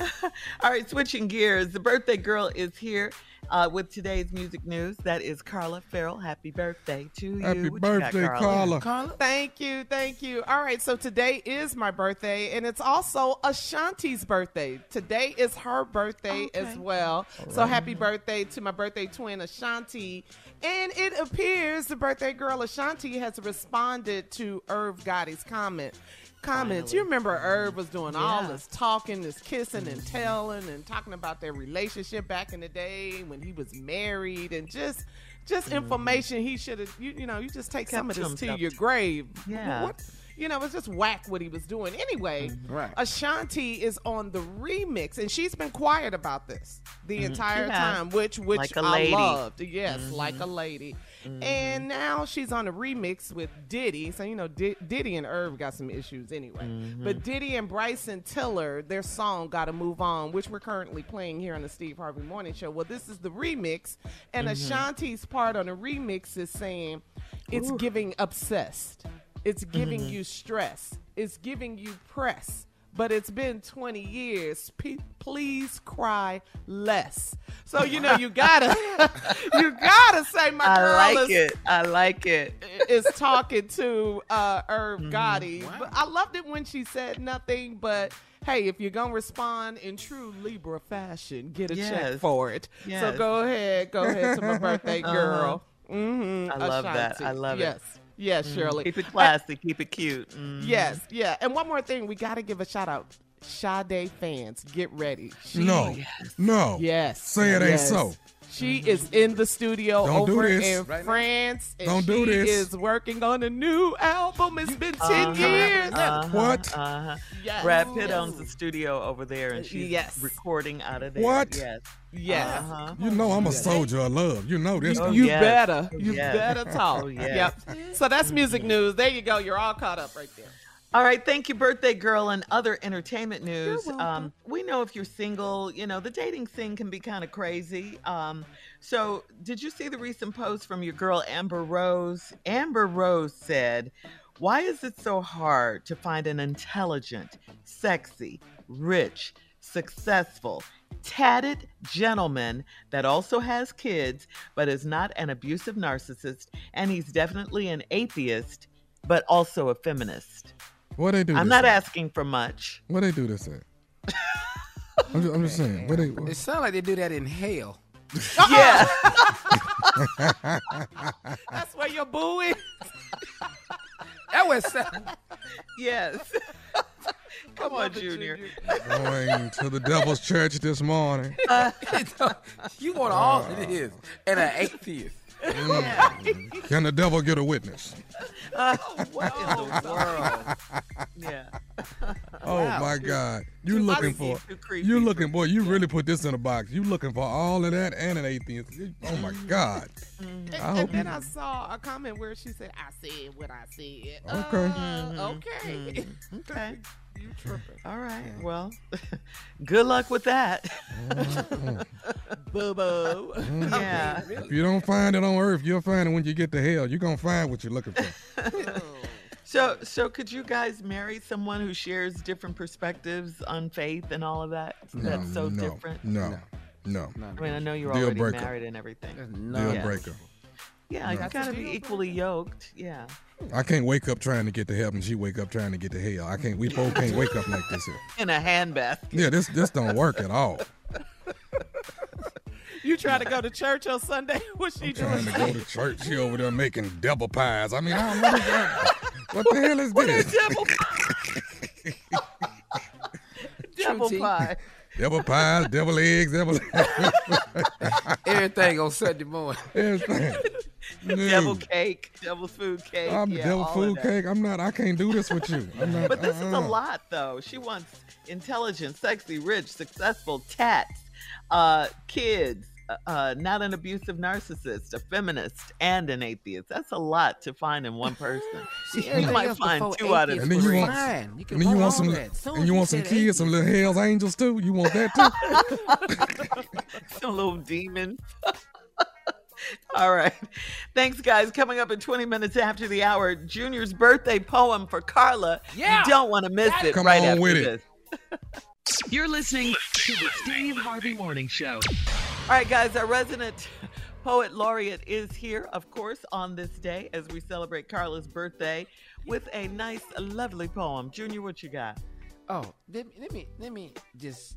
S10: All right, switching gears. The birthday girl is here uh, with today's music news. That is Carla Ferrell. Happy birthday to you.
S11: Happy
S10: What you got,
S11: birthday, Carla.
S2: Carla?
S12: Thank you, thank you. All right, so today is my birthday, and it's also Ashanti's birthday. Today is her birthday as well. So happy birthday to my birthday twin Ashanti. And it appears the birthday girl Ashanti has responded to Irv Gotti's comment. Comments. You remember Herb was doing all this talking, this kissing and telling, and talking about their relationship back in the day when he was married, and just just mm-hmm. information he should have. You, you know, you just take some of
S10: to
S12: this to your grave.
S10: Yeah.
S12: What, you know, it's just whack what he was doing. Anyway, mm-hmm.
S2: Right.
S12: Ashanti is on the remix, and she's been quiet about this the mm-hmm. entire
S10: She has.
S12: time, which which
S10: Like
S12: I
S10: lady.
S12: loved. Yes, like a lady. Mm-hmm. And now she's on a remix with Diddy. So you know, Di- Diddy and Irv got some issues anyway. Mm-hmm. But Diddy and Bryson Tiller, their song "Got to Move On," which we're currently playing here on the Steve Harvey Morning Show. Well, this is the remix, and mm-hmm. Ashanti's part on the remix is saying it's giving obsessed. It's giving you stress. It's giving you press. But it's been 20 years. P- please cry less. So you know you gotta, you gotta say my girl.
S10: I like
S12: is,
S10: it. I like it.
S12: is talking to uh, Irv
S10: Mm-hmm.
S12: Gotti. But I loved it when she said nothing. But hey, if you're gonna respond in true Libra fashion, get a check for it. So go ahead, go ahead to my birthday
S10: Uh-huh.
S12: girl. Mm-hmm.
S10: I love that. I love it.
S12: Yes. Yes, Shirley.
S10: Keep it classy. Keep it cute. Mhm.
S12: Yes, yeah. And one more thing, we got to give a shout out. Sade fans, get ready. She,
S11: No. No.
S12: Yes.
S11: Say it ain't so.
S12: She is in the studio
S11: Don't do
S12: over
S11: this.
S12: in
S11: Right now.
S12: France. And
S11: Don't do
S12: she
S11: this.
S12: is working on a new album. It's been 10
S10: Uh-huh,
S12: years.
S10: uh-huh,
S11: What?
S10: Uh-huh.
S12: Yes.
S10: Brad Pitt
S12: Yes.
S10: owns the studio over there, and she's
S12: Yes.
S10: recording out of there.
S11: What?
S10: Yes.
S12: Yes.
S10: Uh-huh.
S11: You know I'm a soldier of love. You know this.
S12: You,
S10: Oh,
S12: you
S10: yes.
S12: better. You
S10: yes.
S12: better talk.
S10: Oh, yes.
S12: Yep. So that's music news. There you go. You're all caught up right there.
S10: All right, thank you, birthday girl. And other entertainment news. Um, we know if you're single, you know the dating scene can be kind of crazy. Um, so, did you see the recent post from your girl Amber Rose? Amber Rose said, "Why is it so hard to find an intelligent, sexy, rich, successful?" Tatted gentleman that also has kids, but is not an abusive narcissist, and he's definitely an atheist, but also a feminist.
S11: What they do?
S10: I'm
S11: this
S10: not
S11: at?
S10: asking for much.
S11: What they do this at? I'm just, I'm just saying. What they?
S2: It sounds like they do that in hell.
S10: Yeah.
S12: That's where your boo is.
S2: That was sound.
S10: yes. Come on, Junior.
S11: Going to the devil's church this morning.
S2: you want all it is and an atheist.
S11: Mm. Can the devil get a witness?
S10: what in the world? Yeah.
S11: Oh
S10: Wow.
S11: my God! You
S10: Too
S11: looking for?
S10: too creepy.
S11: You looking, boy? You really put this in a box. You looking for all of that and an atheist? Oh my God!
S12: And,
S11: I
S12: and
S11: hope
S12: then
S11: you-
S12: I saw a comment where she said, "I said what I said."
S11: Okay.
S12: Uh, okay.
S10: Okay.
S12: You tripping?
S10: All right. Well, good luck with that.
S12: Boo boo.
S10: Yeah.
S11: If you don't find it on earth, you'll find it when you get to hell. You're gonna find what you're looking for.
S10: So, so could you guys marry someone who shares different perspectives on faith and all of that? That's so
S11: no,
S10: different.
S11: No, no.
S10: I mean, I know you're
S11: Deal
S10: already
S11: breaker.
S10: married and everything.
S11: Deal
S10: Yeah.
S11: breaker.
S10: Yeah, you
S11: No.
S10: gotta be equally yoked. Yeah.
S11: I can't wake up trying to get to heaven. She wake up trying to get to hell. I can't. We both can't wake up like this here.
S10: In a handbasket.
S11: Yeah, this this don't work at all.
S12: You try to go to church on Sunday? What's she
S11: Trying
S12: doing?
S11: to go to church. She over there making devil pies. I mean, I don't know what, what the hell is this?
S10: Devil Devil pie.
S11: Devil pies, devil eggs, devil.
S2: Everything on Sunday morning.
S11: Everything.
S10: Devil cake, devil's food cake.
S11: I'm
S10: yeah,
S11: devil food cake. I'm not. I can't do this with you. I'm not.
S10: But this is a
S11: uh-uh.
S10: lot, though. She wants intelligent, sexy, rich, successful, tats, uh, kids, uh, uh, not an abusive narcissist, a feminist, and an atheist. That's a lot to find in one person.
S2: See,
S10: you might find two out of
S2: atheist
S11: And then you
S10: three.
S11: want,
S2: Fine. You can
S11: and then you
S2: want
S11: want some,
S2: that.
S11: And you
S2: you
S11: want some
S2: said
S11: kids, some little Hell's Angels too. You want that too?
S10: Some little demon. All right. Thanks, guys. Coming up in 20 minutes after the hour, Junior's birthday poem for Carla.
S9: Yeah.
S10: You don't want to miss it
S11: Come
S10: right
S11: on
S10: after
S11: with it.
S9: You're listening to the Steve Harvey Morning Show.
S10: All right, guys, our resident poet laureate is here, of course, on this day as we celebrate Carla's birthday with a nice, lovely poem. Junior, what you got?
S2: Oh, let me let me let me just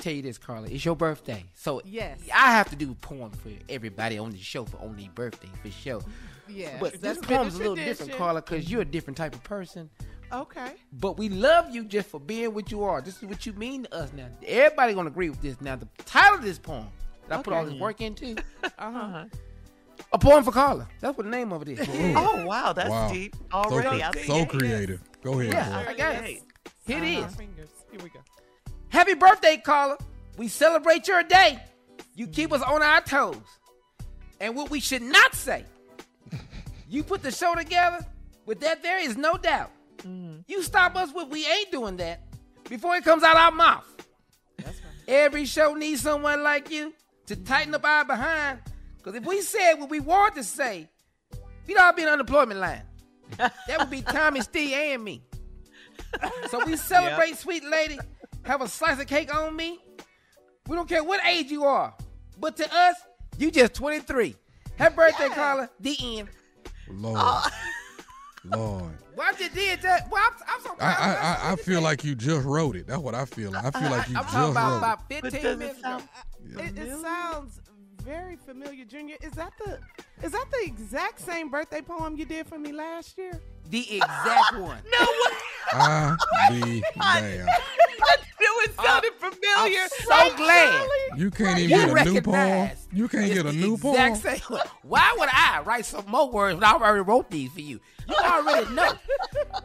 S2: tell you this, Carla. It's your birthday, so
S12: Yes.
S2: I have to do a poem for everybody on the show for on their birthday for sure.
S12: Yeah,
S2: but this
S12: that's a
S2: poem's a little different,
S12: tradition.
S2: Carla, because you're a different type of person.
S12: Okay.
S2: But we love you just for being what you are. This is what you mean to us now. Everybody gonna agree with this. Now, the title of this poem that I put all this work into,
S10: Uh-huh.
S2: a poem for Carla. That's what the name of it is.
S10: Oh, wow, that's
S11: Wow.
S10: deep already. I
S11: cre- so creative. Go ahead.
S2: Yeah,
S11: boy.
S2: I got it. Here it
S12: Uh-huh. Here we go.
S2: Happy birthday, Carla. We celebrate your day. You keep us on our toes. And what we should not say, you put the show together, with that there is no doubt. Mm-hmm. You stop us when we ain't doing that before it comes out our mouth. Every show needs someone like you to tighten up our behind. Because if we said what we want to say, we'd all be in unemployment line. That would be Tommy, Steve, and me. So we celebrate, sweet lady. Have a slice of cake on me. We don't care what age you are. But to us, you just 23. Happy birthday, Carla. The end.
S11: Lord, Lord.
S2: Why you did that? Well, I'm, I'm so
S11: I. I, I, I feel like you just wrote it. That's what I feel like. I feel like you
S2: I'm
S11: just
S2: talking about,
S11: wrote
S2: about 15 minutes ago.
S12: It, it sounds very familiar, Junior. Is that the is that the exact same birthday poem you did for me last year?
S2: The exact one.
S12: No way.
S11: I be damn.
S10: It sounded familiar.
S2: I'm so glad.
S11: You can't even
S2: You
S11: get a new poem.
S2: recognize
S11: You can't get a new poem.
S2: Exact same. Why would I write some more words when I already wrote these for you? You already know.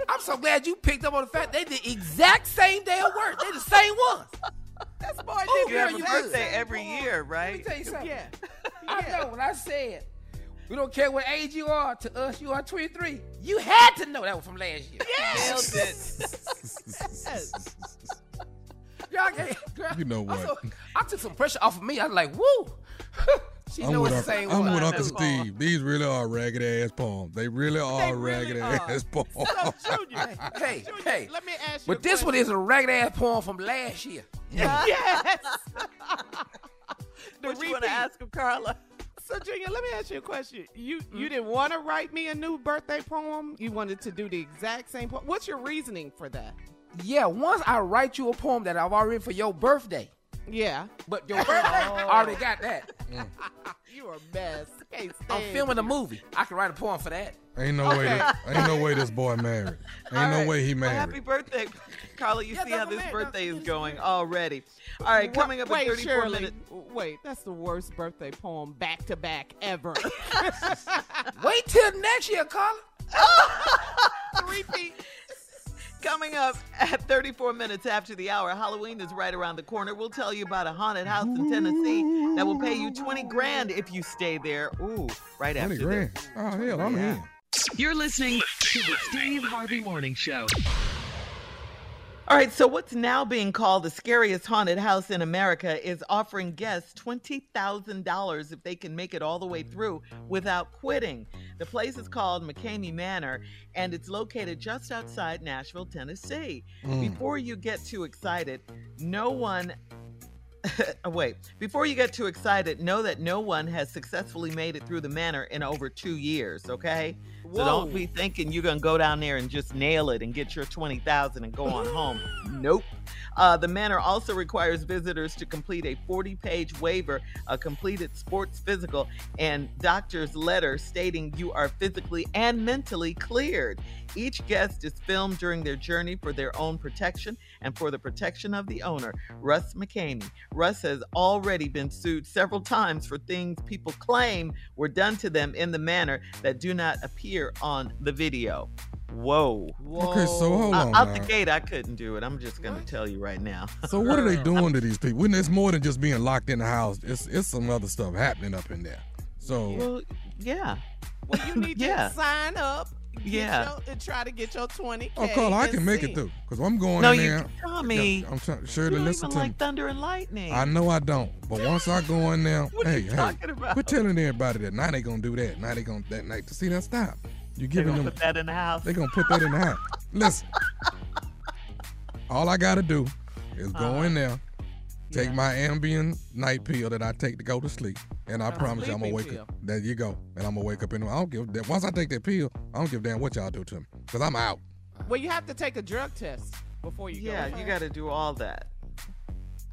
S2: I'm so glad you picked up on the fact they the exact same day of work. They the same ones.
S12: That's boy
S2: Oh,
S10: You
S2: girl,
S10: have a
S2: you
S10: birthday
S2: good.
S10: every year, right?
S2: Let me
S10: right?
S2: tell you something.
S12: Yeah.
S2: I know when I said We don't care what age you are. To us, you are 23. You had to know that was from last year.
S10: Nailed it.
S2: Y'all can't- girl,
S11: You know
S2: I
S11: what?
S2: saw- I took some pressure off of me. I was like, woo. she
S11: I'm
S2: know
S11: with,
S2: it's the
S11: Uncle, I'm with Uncle Steve. These really are ragged ass poems. They really are ragged ass poems.
S2: hey, hey.
S12: Let me ask you.
S2: But
S12: a
S2: this one is a ragged ass poem from last year.
S12: yes. the
S10: What you want to ask him, Carla?
S12: So Junior, let me ask you a question. You
S2: Mm-hmm.
S12: you didn't want to write me a new birthday poem. You wanted to do the exact same poem. What's your reasoning for that?
S2: Yeah, once I write you a poem that I've already for your birthday.
S12: Yeah.
S2: But your birthday, I oh. already got that.
S12: You are a mess. Can't
S2: I'm
S12: stand
S2: filming a movie. I can write a poem for that.
S11: Ain't no way.
S12: Okay.
S11: This, ain't no way this boy married. Ain't
S10: All
S11: no way he
S10: Well,
S11: married.
S10: happy birthday, Carla. You
S12: Yeah,
S10: see how this
S12: what I'm
S10: birthday is going already. All right, coming up
S12: wait,
S10: in 34
S12: Shirley,
S10: minutes.
S12: Wait, that's the worst birthday poem back to back ever.
S2: Wait till next year, Carla.
S12: Repeat.
S10: Coming up at 34 minutes after the hour, Halloween is right around the corner. We'll tell you about a haunted house in Tennessee that will pay you 20 grand if you stay there. Ooh, right
S11: 20
S10: after
S11: grand.
S10: this.
S11: Oh, hell, I'm in.
S9: You're listening to the Steve Harvey Morning Show.
S10: All right, so what's now being called the scariest haunted house in America is offering guests $20,000 if they can make it all the way through without quitting. The place is called McKamey Manor and it's located just outside Nashville, Tennessee.
S11: Mm.
S10: Before you get too excited, no one wait, before you get too excited, know that no one has successfully made it through the manor in over two years, okay? So don't be thinking you're gonna go down there and just nail it and get your twenty thousand and go on home. Nope. Uh, the manor also requires visitors to complete a 40-page waiver, a completed sports physical, and doctor's letter stating you are physically and mentally cleared. Each guest is filmed during their journey for their own protection and for the protection of the owner, Russ McKamey. Russ has already been sued several times for things people claim were done to them in the manner that do not appear on the video. Whoa.
S11: Okay, so hold
S10: Uh,
S11: on
S10: out
S11: now.
S10: the gate, I couldn't do it. I'm just going to tell you right now.
S11: So what are they doing to these people? When it's more than just being locked in the house. It's it's some other stuff happening up in there. So
S10: Well, yeah.
S12: Well, you need
S10: Yeah.
S12: to sign up. Get
S10: Yeah.
S12: your- and try to get your 20K.
S11: Oh, Carl, I
S12: and
S11: can make
S12: see.
S11: it through because I'm going
S10: No,
S11: in
S10: you. Tommy.
S11: I'm trying.
S10: you
S11: Shirley,
S10: don't
S11: listen
S10: even
S11: to
S10: like
S11: me.
S10: thunder and lightning.
S11: I know I don't, but once I go in there,
S10: What are
S11: hey, hey,
S10: talking about?
S11: quit telling everybody that now they gonna do that. Now they gonna that night. To see that stop. You
S10: They're
S11: giving
S10: gonna
S11: them.
S10: put that in the house.
S11: They gonna put that in the house. Listen, all I gotta do is go in uh-huh. there, take my Ambien night pill that I take to go to sleep, and I promise you I'm gonna
S12: sleeping
S11: wake up. There you go, and I'm gonna wake up in. the- I don't give. a damn. Once I take that pill, I don't give a damn what y'all do to me, cause I'm out.
S12: Well, you have to take a drug test before you go.
S10: yeah,
S12: go.
S10: you got to do all that.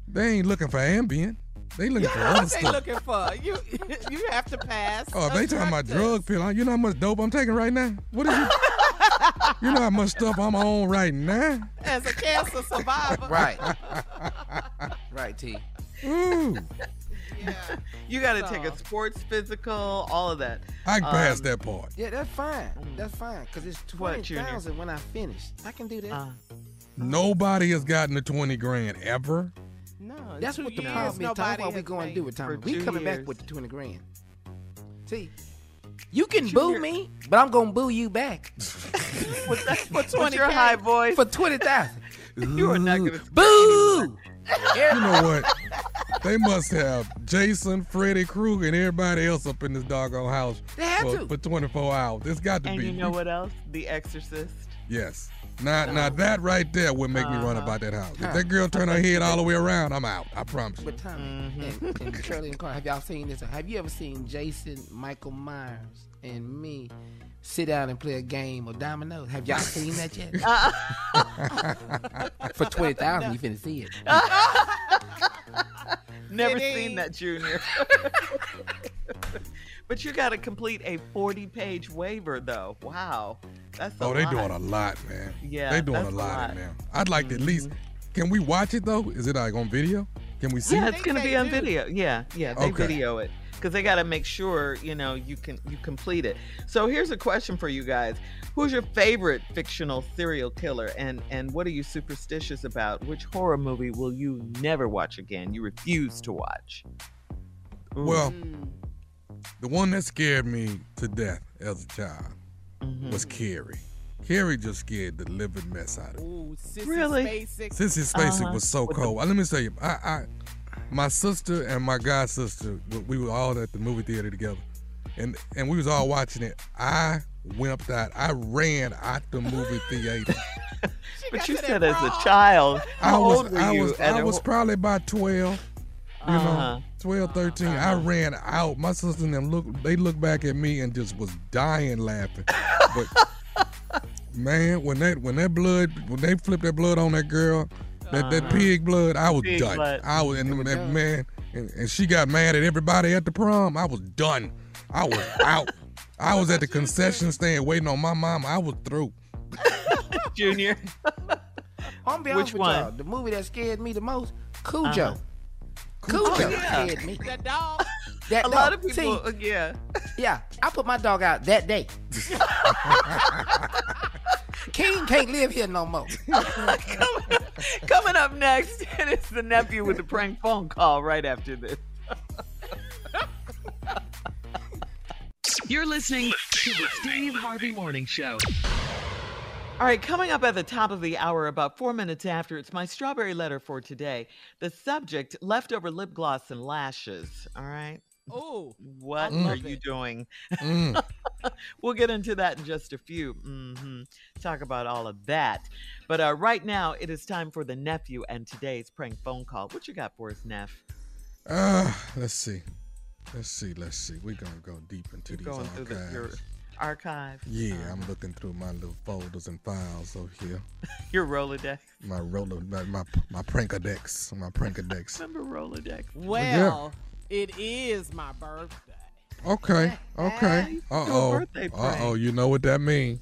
S11: They ain't looking for Ambien. They looking for
S12: What
S11: other
S12: they
S11: stuff.
S12: looking for? You you have to pass.
S11: Oh,
S12: a
S11: they talking about
S12: test.
S11: drug pill, you know how much dope I'm taking right now? What is it? you know how much stuff I'm on right now?
S12: As a cancer survivor.
S2: Right. right, T.
S11: Ooh,
S10: You got to take a sports physical, all of that.
S11: I can pass
S10: Um,
S11: that part.
S2: Yeah, that's fine. That's fine. Cause it's
S10: What,
S2: twenty
S10: Junior?
S2: when I finish. I can do that.
S10: Uh,
S11: Nobody has gotten the 20 grand ever.
S12: No,
S2: That's what the
S12: years,
S2: problem is. Tom,
S12: nobody
S2: what we
S12: has
S2: going to do with
S10: For
S2: Tommy? We
S10: two
S2: coming back with the twenty grand. See, you can boo me, but I'm gonna boo you back
S10: what's that? What's
S12: 20K?
S10: your high voice?
S2: for twenty thousand.
S10: You are not gonna
S2: boo.
S11: You know what? They must have Jason, Freddy Krueger, and everybody else up in this doggone house
S2: They had
S11: for,
S2: to.
S11: for 24 hours. It's got to
S10: And
S11: be.
S10: you know what else? The Exorcist.
S11: Yes. Now, now that right there would make me run
S10: Uh-huh.
S11: about that house. If that girl turn her head all the way around, I'm out. I promise you.
S2: But Tommy and, and Shirley and Carl, have y'all seen this? Have you ever seen Jason, Michael Myers, and me sit down and play a game of dominoes? Have y'all seen that yet? For twenty thousand, you finna see it.
S10: Never
S12: Kidding.
S10: seen that, Junior. but you got to complete a 40 page waiver, though. Wow. That's a
S11: Oh, they
S10: lot.
S11: doing a lot, man.
S10: Yeah,
S11: they're doing a lot,
S10: lot. Mm-hmm.
S11: in there. I'd like to at least. Can we watch it though? Is it like on video? Can we see
S10: Yeah,
S11: it?
S10: it's going to
S12: they
S10: be on video. Yeah, yeah, they
S11: Okay.
S10: video it because they got to make sure you know you can you complete it. So here's a question for you guys: Who's your favorite fictional serial killer, and and what are you superstitious about? Which horror movie will you never watch again? You refuse to watch. Ooh.
S11: Well, the one that scared me to death as a child
S10: Mm-hmm.
S11: was Carrie. Carrie just scared the living mess out of me.
S12: Ooh, Sissy
S10: Really?
S12: Spacek.
S11: Sissy Spacek
S10: Uh-huh.
S11: was so
S10: With the-
S11: cold. Let me tell you, I, I, my sister and my god sister, we- we were all at the movie theater together, and and we was all watching it. I wimped out. I ran out the movie theater.
S10: But you said as a child,
S11: I was,
S10: old were
S11: I was,
S10: at
S11: I
S10: a-
S11: was probably about twelve. You
S10: Uh-huh.
S11: know, 12, 13. I ran out. My sister and them look. They looked back at me and just was dying laughing. But man, when that when that blood when they flipped that blood on that girl, that that
S10: Uh-huh.
S11: pig blood, I was
S10: Pig
S11: done.
S10: blood.
S11: I was and that man, and, and she got mad at everybody at the prom. I was done. I was out. I was at the concession stand waiting on my mom. I was through.
S10: Junior.
S2: I'm gonna be
S10: Which
S2: honest with
S10: one?
S2: y'all. The movie that scared me the most, Cujo.
S10: Uh-huh.
S2: Cujo
S10: Oh, yeah.
S2: scared me.
S12: That dog.
S2: That
S10: A lot
S2: dog-
S10: of people,
S2: see,
S10: yeah.
S2: yeah, I put my dog out that day. King can't live here no more.
S10: Coming up next, and it is the nephew with the prank phone call right after this.
S9: You're listening to the Steve Harvey Morning Show.
S10: All right, coming up at the top of the hour, about four minutes after, it's my strawberry letter for today. The subject leftover lip gloss and lashes. All right.
S12: Oh,
S10: What are
S12: love
S10: you doing?
S11: Mm.
S10: we'll get into that in just a few. hmm Talk about all of that. But uh, right now, it is time for the nephew and today's prank phone call. What you got for us, Neff?
S11: Uh, let's see. Let's see. Let's see. We're gonna go deep into
S10: You're
S11: these
S10: going through the, your archive,
S11: Yeah, I'm looking through my little folders and files over here.
S10: your Rolodex.
S11: My roller, my my, my prankadex, my prankadex.
S10: Remember Rolodex?
S12: Well, it is my birthday.
S11: Okay, okay. Uh oh, Uh oh. You know what that means.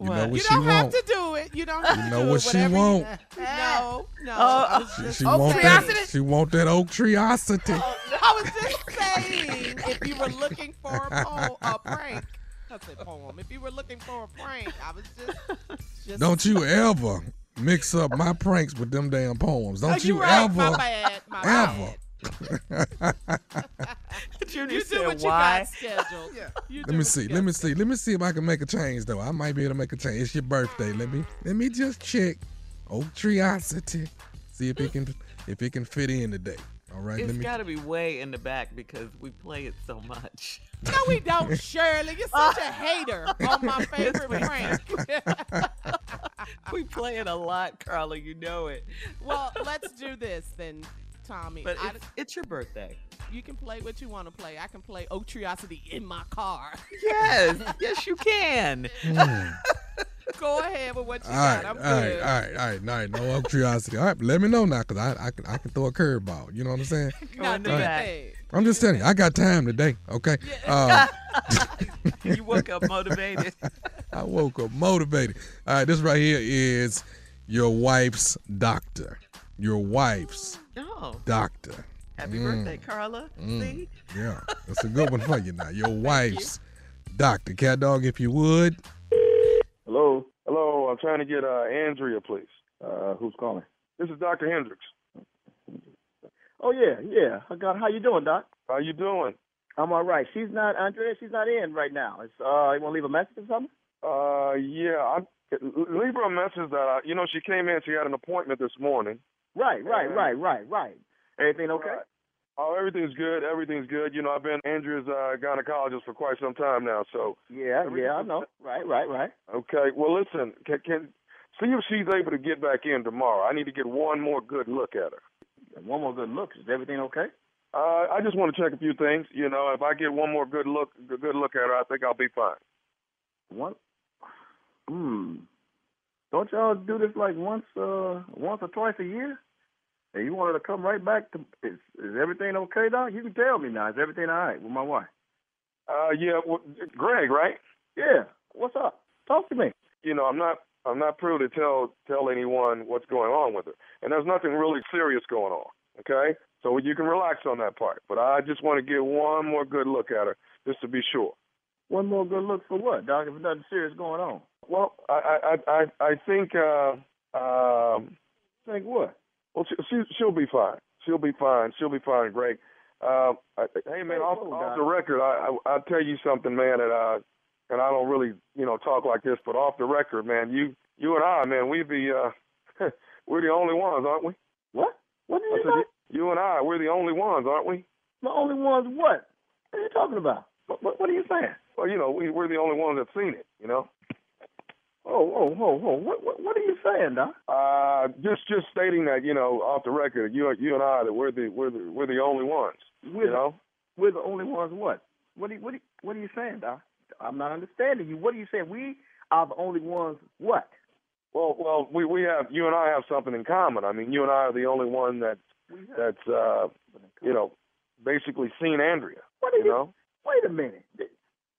S11: You know what
S12: you
S11: she
S12: don't have to do it. You don't have
S11: You
S12: to
S11: know
S12: do
S11: what
S12: it.
S11: she
S12: Whatever
S11: want.
S12: You, no, no.
S10: Oh,
S12: I was
S11: She,
S12: just
S11: she want
S12: saying.
S11: that. She want that oak treeosity.
S12: I was just saying, if you were looking for a, po- a prank, I said poem. If you were looking for a prank, I was just, just
S11: Don't you ever mix up my pranks with them damn poems.
S12: Oh,
S11: Don't
S12: you
S11: you
S12: right,
S11: ever,
S12: my bad, my
S11: ever.
S10: Junior
S12: You do
S10: said
S12: what you got scheduled. You
S11: Let me see. Let me see. Let me see if I can make a change though. I might be able to make a change. It's your birthday. Let me let me just check. Oak treeosity. See if it can if it can fit in today. All right.
S10: It's
S11: let me
S10: got to be way in the back because we play it so much.
S12: No, we don't, Shirley. You're such a hater on my favorite prank.
S10: we play it a lot, Carla. You know it.
S12: well, let's do this then, Tommy.
S10: But
S12: I-
S10: it's, it's your birthday.
S12: you can play what you want to play. I can play Oak Triosity in my car.
S10: Yes, yes, you can.
S12: Go ahead with what you
S11: all right,
S12: got.
S11: all
S12: I'm
S11: right,
S12: good.
S11: all right, all right, all right. No oak treeosity. All right, let me know now, cause I I can I can throw a curveball. You know what I'm saying?
S12: Now, do
S11: right.
S12: thing.
S11: I'm just telling you, I got time today. Okay. Um,
S10: you woke up motivated.
S11: I woke up motivated. All right, this right here is your wife's doctor. Your wife's
S10: Oh,
S11: doctor.
S10: happy
S11: Mm.
S10: birthday, Carla.
S11: Mm.
S10: See?
S11: Yeah, that's a good one for you now. Your wife's doctor. Cat dog, if you would.
S15: Hello. Hello. I'm trying to get uh, Andrea, please. Uh, who's calling? This is Dr. Hendricks.
S16: Oh yeah, yeah. I got. How you doing, Doc?
S15: How you doing?
S16: I'm all right. She's not Andrea. She's not in right now. It's, uh, you want to leave a message or something?
S15: Uh, yeah. I leave her a message that I, you know she came in. She had an appointment this morning.
S16: Right, right,
S15: Uh,
S16: right, right, right. Everything okay?
S15: Right. Oh, everything's good. Everything's good. You know, I've been Andrea's uh, gynecologist for quite some time now. So
S16: Yeah, yeah. I know. Right, right, right.
S15: okay. Well, listen. Can, can see if she's able to get back in tomorrow. I need to get one more good look at her.
S16: One more good look. Is everything okay?
S15: Uh, I just want to check a few things. You know, if I get one more good look, good look at her, I think I'll be fine.
S16: What? Hmm. Don't y'all do this like once, uh, once or twice a year? And you want her to come right back to? Is, is everything okay, Doc? You can tell me now. Is everything all right with my wife?
S15: Uh, yeah, well, Greg, right?
S16: Yeah. What's up? Talk to me.
S15: You know, I'm not, I'm not privy to tell tell anyone what's going on with her, and there's nothing really serious going on. Okay, so you can relax on that part. But I just want to get one more good look at her, just to be sure.
S16: One more good look for what, Doc? If nothing serious going on.
S15: Well, I, I, I, I think, uh, um,
S16: Think what?
S15: well, she, she, she'll be fine. She'll be fine. She'll be fine, Greg. Uh, I, hey man, off, off the record, I, I I'll tell you something, man. That uh, and I don't really, you know, talk like this, but off the record, man, you you and I, man, we the uh, we're the only ones, aren't we?
S17: What? What did
S15: I
S17: you
S15: said, you and I, we're the only ones, aren't we?
S17: The only ones what? What are you talking about? What, what, what are you saying?
S15: Well, you know, we, we're the only ones that've seen it. You know.
S17: Oh, oh, oh, oh. What, what, what are you saying, Doc?
S15: Uh, just just stating that, you know, off the record, you you and I, that we're the we're the we're the only ones.
S17: We're
S15: you
S17: the-
S15: know.
S17: We're the only ones what? What are you, what are you, what are you saying, Doc? I'm not understanding you. What are you saying? We are the only ones what?
S15: Well, well, we we have you and I have something in common. I mean, you and I are the only one that that's uh, you know, basically seen Andrea.
S17: What are
S15: you
S17: you-
S15: know?
S17: Wait a minute.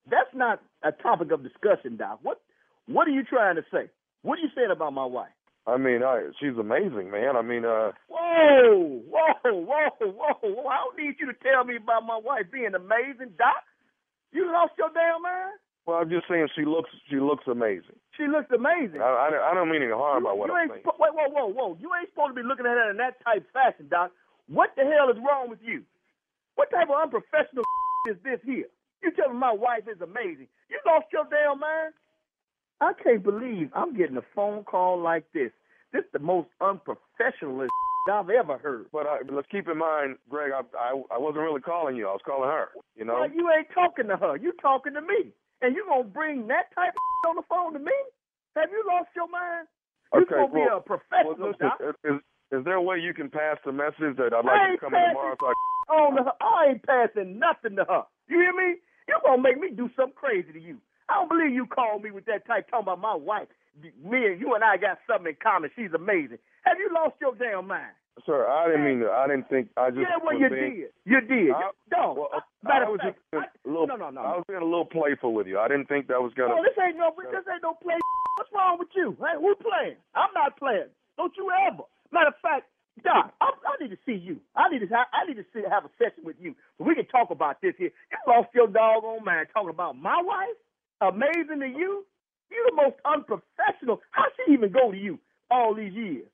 S17: That's not a topic of discussion, Doc. What what are you trying to say? What are you saying about my wife?
S15: I mean, I, she's amazing, man. I mean, uh,
S17: Whoa, whoa, whoa, whoa, whoa. I don't need you to tell me about my wife being amazing, Doc. You lost your damn mind?
S15: well, I'm just saying she looks she looks amazing.
S17: She looks amazing.
S15: I, I, I don't mean any harm by what
S17: you
S15: I'm
S17: ain't
S15: saying.
S17: spo- wait, whoa, whoa, whoa. You ain't supposed to be looking at her in that type fashion, Doc. What the hell is wrong with you? What type of unprofessional is this here? You tell me my wife is amazing. You lost your damn mind? I can't believe I'm getting a phone call like this. This is the most unprofessional I've ever heard.
S15: But I, let's keep in mind, Greg, I, I I wasn't really calling you. I was calling her. You know.
S17: Well, you ain't talking to her. You talking to me. And you gonna bring that type of on the phone to me? Have you lost your mind? You
S15: Okay,
S17: gonna be a professional,
S15: Well, listen,
S17: Doc.
S15: Uh, is, there a way you can pass the message that I'd like to come in tomorrow? So I,
S17: on her. I ain't passing nothing to her. You hear me? You're gonna make me do something crazy to you. I don't believe you called me with that type talking about my wife. Me and you and I got something in common. She's amazing. Have you lost your damn mind?
S15: sir, I didn't mean to. I didn't think. I just.
S17: yeah, well, you
S15: being,
S17: did. You did.
S15: I-
S17: no,
S15: well,
S17: matter
S15: I was
S17: fact,
S15: just little.
S17: no, no, no.
S15: I was being a little playful with you. I didn't think that was gonna.
S17: Oh, this ain't no, this ain't no play. What's wrong with you? Hey, who playing? I'm not playing. Don't you ever. Matter of fact, Doc, I, I need to see you. I need to, I need to see, have a session with you so we can talk about this here. You lost your doggone mind talking about my wife. Amazing to you. You the most unprofessional. How she even go to you all these years?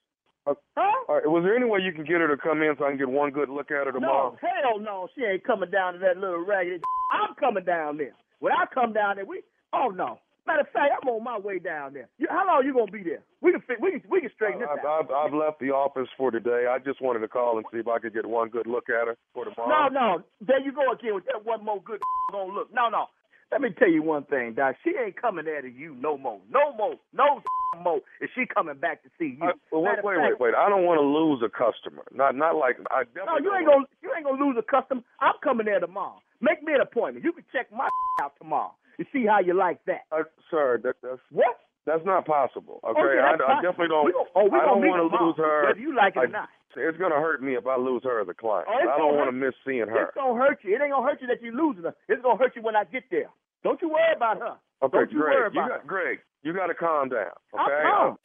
S15: Uh, All right, was there any way you can get her to come in so I can get one good look at her tomorrow?
S17: No, hell no. She ain't coming down to that little raggedy. I'm coming down there. When I come down there, we. Oh no. Matter of fact, I'm on my way down there. You, how long you gonna be there? We can we can we can straighten this
S15: I've,
S17: out.
S15: I've, I've left the office for today. I just wanted to call and see if I could get one good look at her for tomorrow.
S17: no. No. There you go again with that one more good gonna look. No, no. Let me tell you one thing, Doc. She ain't coming to you no more. No more. No more. Is she coming back to see you?
S15: I, well, wait, wait,
S17: fact-
S15: wait, wait. I don't want to lose a customer. Not, not like I definitely.
S17: No,
S15: you
S17: ain't gonna you ain't gonna lose a customer. I'm coming there tomorrow. Make me an appointment. You can check my out tomorrow and see how you like that.
S15: Uh, sir, that, that's
S17: what?
S15: That's not possible. Okay,
S17: Okay,
S15: I, I definitely don't.
S17: We gon- oh, we
S15: I don't want to lose her.
S17: whether you like it or not.
S15: It's gonna hurt me if I lose her as a client.
S17: Oh,
S15: I don't want to miss seeing her.
S17: It's gonna hurt you. It ain't gonna hurt you that you're losing her. It's gonna hurt you when I get there. Don't you worry about her.
S15: Okay,
S17: Don't you worry
S15: Greg, you got
S17: her.
S15: Greg. You got to calm down.
S17: I'm
S15: Okay,
S17: calm.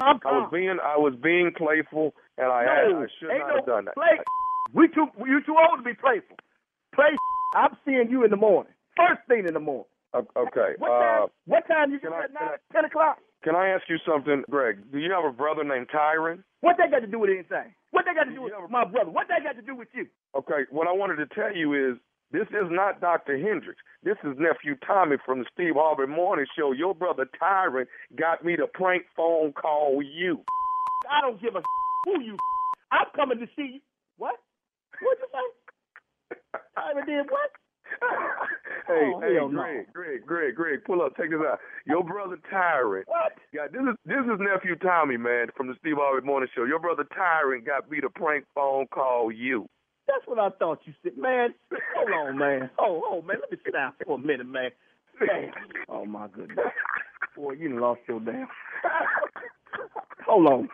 S15: I,
S17: I'm
S15: I was being I was being playful, and I had,
S17: No,
S15: I should not
S17: no
S15: have done that.
S17: Play. We too. You too old to be playful. Play. I'm seeing you in the morning. First thing in the morning.
S15: Okay.
S17: What
S15: Uh,
S17: time? What time you
S15: I-
S17: at nine? Ten o'clock.
S15: can I ask you something, Greg? Do you have a brother named Tyron?
S17: What that got to do with anything? What that got to do with my brother? What that got to do with you?
S15: Okay, what I wanted to tell you is this is not Dr. Hendricks. This is nephew Tommy from the Steve Harvey Morning Show. Your brother Tyron got me to prank phone call you.
S17: I don't give a who you. I'm coming to see you. What? What you say? I did what?
S15: Hey,
S17: Oh,
S15: hey,
S17: hell no.
S15: Greg, Greg, Greg, Greg, pull up. take this out. Your brother Tyron.
S17: What?
S15: Yeah, this is this is nephew Tommy, man, from the Steve Harvey Morning Show. Your brother Tyron got me to prank phone call you.
S17: That's what I thought you said, man. Hold on, man. Oh, oh, man. Let me sit down for a minute, man. Damn. Oh my goodness. Boy, you lost your damn. Hold on,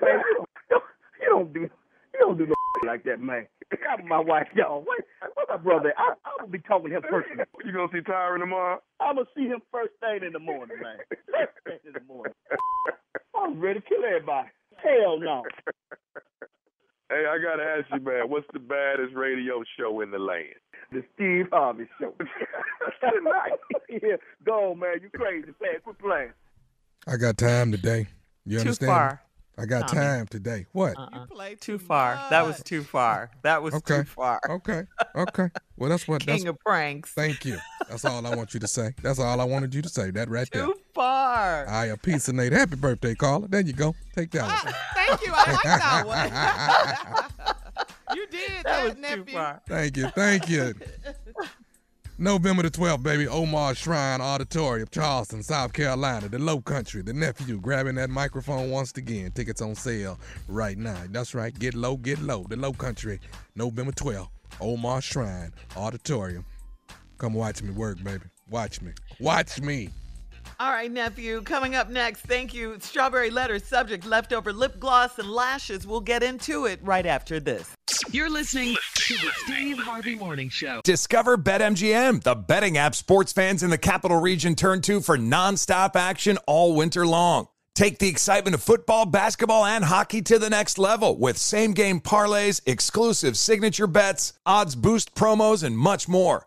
S17: man. You don't, you don't do you don't do no like that, man. I'm my wife, y'all. Wait, what's my brother? I, I'm gonna be talking to him first.
S15: You gonna see Tyron tomorrow?
S17: I'm gonna see him first thing in the morning, man. First thing in the morning. I'm ready to kill everybody. Hell no.
S15: Hey, I gotta ask you, man, what's the baddest radio show in the land?
S17: The Steve Harvey Show. Tonight. yeah, go on, man. You crazy, man. Quit playing.
S11: I got time today. You
S10: Too
S11: understand?
S10: far.
S11: I got
S10: Tommy.
S11: time today. What?
S10: Uh-uh. Too far. That was too far. That was
S11: Okay.
S10: too far.
S11: Okay. Okay. Well, that's what. that's,
S10: King of pranks.
S11: Thank you. That's all I want you to say. That's all I wanted you to say. That right there.
S10: Too far.
S11: I a piece of Nate. Happy birthday, Carla. There you go. Take that one.
S12: Ah, thank you. I like that one. you did that,
S10: was
S12: nephew.
S10: too far.
S11: Thank you. Thank you. November the 12th, baby. Omar Shrine Auditorium, Charleston, South Carolina, the Low Country, the nephew grabbing that microphone once again. Tickets on sale right now. That's right. Get low, get low. The Low Country, November 12th, Omar Shrine Auditorium. Come watch me work, baby. Watch me. Watch me.
S10: All right, nephew. Coming up next, thank you. Strawberry letter subject leftover lip gloss and lashes. We'll get into it right after this.
S9: You're listening to the Steve Harvey Morning Show.
S1: Discover BetMGM, the betting app sports fans in the capital region turn to for nonstop action all winter long. Take the excitement of football, basketball, and hockey to the next level with same game parlays, exclusive signature bets, odds boost promos, and much more.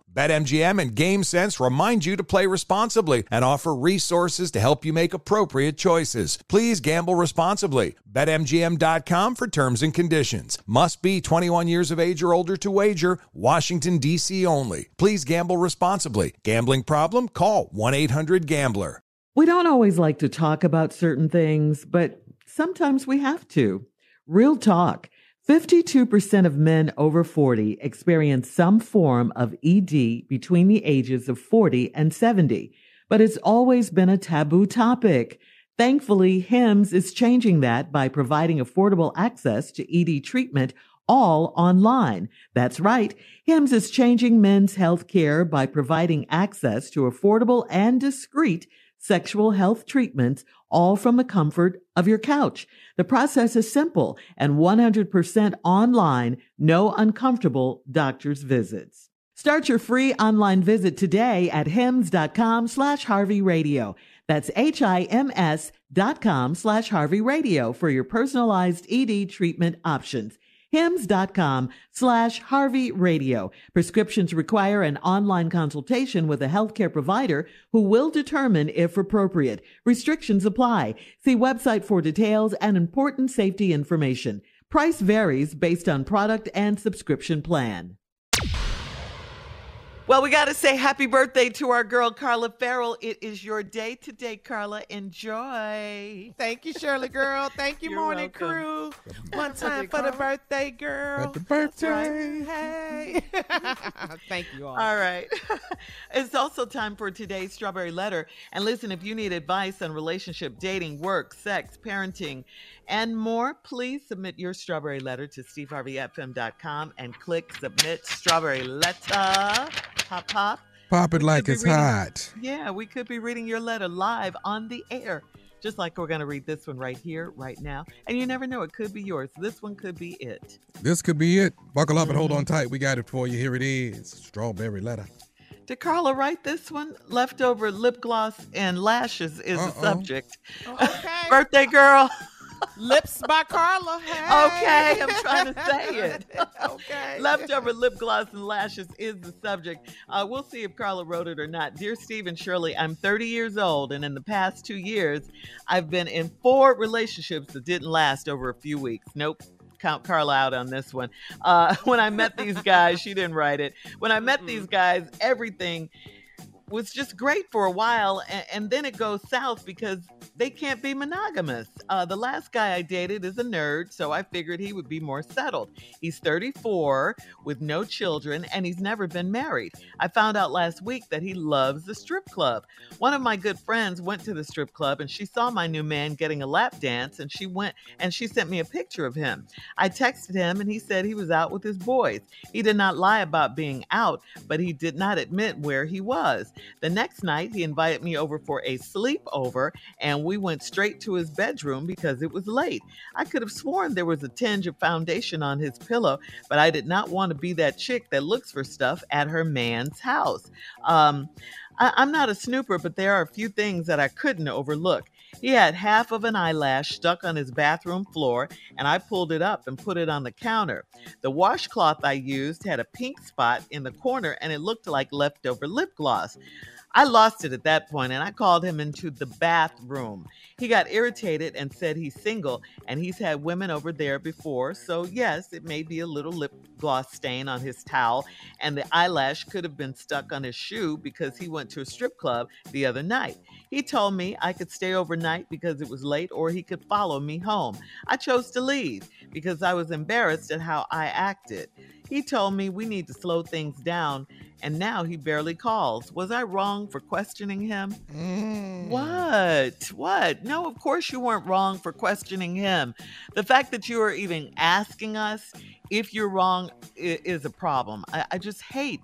S1: BetMGM and GameSense remind you to play responsibly and offer resources to help you make appropriate choices. Please gamble responsibly. BetMGM.com for terms and conditions. Must be 21 years of age or older to wager. Washington, D.C. only. Please gamble responsibly. Gambling problem? Call 1 800 Gambler.
S13: We don't always like to talk about certain things, but sometimes we have to. Real talk. 52% of men over 40 experience some form of ED between the ages of 40 and 70, but it's always been a taboo topic. Thankfully, HIMS is changing that by providing affordable access to ED treatment all online. That's right. HIMS is changing men's health care by providing access to affordable and discreet sexual health treatments, all from the comfort of your couch. The process is simple and 100% online, no uncomfortable doctor's visits. Start your free online visit today at hims.com slash Harvey Radio. That's H-I-M-S dot com slash Harvey Radio for your personalized ED treatment options. Hims.com slash Harvey Radio. Prescriptions require an online consultation with a healthcare provider who will determine if appropriate. Restrictions apply. See website for details and important safety information. Price varies based on product and subscription plan.
S10: Well, we got to say happy birthday to our girl, Carla Ferrell. It is your day today, Carla. Enjoy.
S12: Thank you, Shirley girl. Thank you,
S10: You're
S12: morning
S10: welcome.
S12: crew. One time for the birthday girl.
S11: Happy
S12: That's right.
S10: birthday.
S12: Hey. Thank you all.
S10: All right. it's also time for today's Strawberry Letter. And listen, if you need advice on relationship, dating, work, sex, parenting, and more, please submit your Strawberry Letter to steveharveyfm.com and click Submit Strawberry Letter. Pop, pop.
S11: Pop it
S10: We
S11: like it's
S10: reading-
S11: hot.
S10: Yeah, we could be reading your letter live on the air. Just like we're going to read this one right here, right now. And you never know, it could be yours. This one could be it.
S11: This could be it. Buckle up and hold
S10: Mm-hmm.
S11: on tight. We got it for you. Here it is. Strawberry letter.
S10: Did Carla write this one? Leftover lip gloss and lashes is the
S11: Uh-oh.
S10: subject.
S12: Okay.
S10: Birthday girl.
S12: Lips by Carla. Hey.
S10: Okay, I'm trying to say it.
S12: okay.
S10: Leftover lip gloss and lashes is the subject. Uh, we'll see if Carla wrote it or not. Dear Steve and Shirley, I'm 30 years old, and in the past two years, I've been in four relationships that didn't last over a few weeks. Nope. Count Carla out on this one. Uh, when I met these guys, she didn't write it. When I met these guys, everything was just great for a while, and, and then it goes south because they can't be monogamous. Uh, the last guy I dated is a nerd, so I figured he would be more settled. He's 34 with no children, and he's never been married. I found out last week that he loves the strip club. One of my good friends went to the strip club, and she saw my new man getting a lap dance, and she went and she sent me a picture of him. I texted him, and he said he was out with his boys. He did not lie about being out, but he did not admit where he was. The next night, he invited me over for a sleepover, and we went straight to his bedroom because it was late. I could have sworn there was a tinge of foundation on his pillow, but I did not want to be that chick that looks for stuff at her man's house. Um, I, I'm not a snooper, but there are a few things that I couldn't overlook. He had half of an eyelash stuck on his bathroom floor, and I pulled it up and put it on the counter. The washcloth I used had a pink spot in the corner, and it looked like leftover lip gloss. I lost it at that point and I called him into the bathroom. He got irritated and said he's single and he's had women over there before. So, yes, it may be a little lip gloss stain on his towel, and the eyelash could have been stuck on his shoe because he went to a strip club the other night. He told me I could stay overnight because it was late or he could follow me home. I chose to leave because I was embarrassed at how I acted. He told me we need to slow things down, and now he barely calls. Was I wrong for questioning him? What? What? No, of course you weren't wrong for questioning him. The fact that you are even asking us if you're wrong is a problem. I, I just hate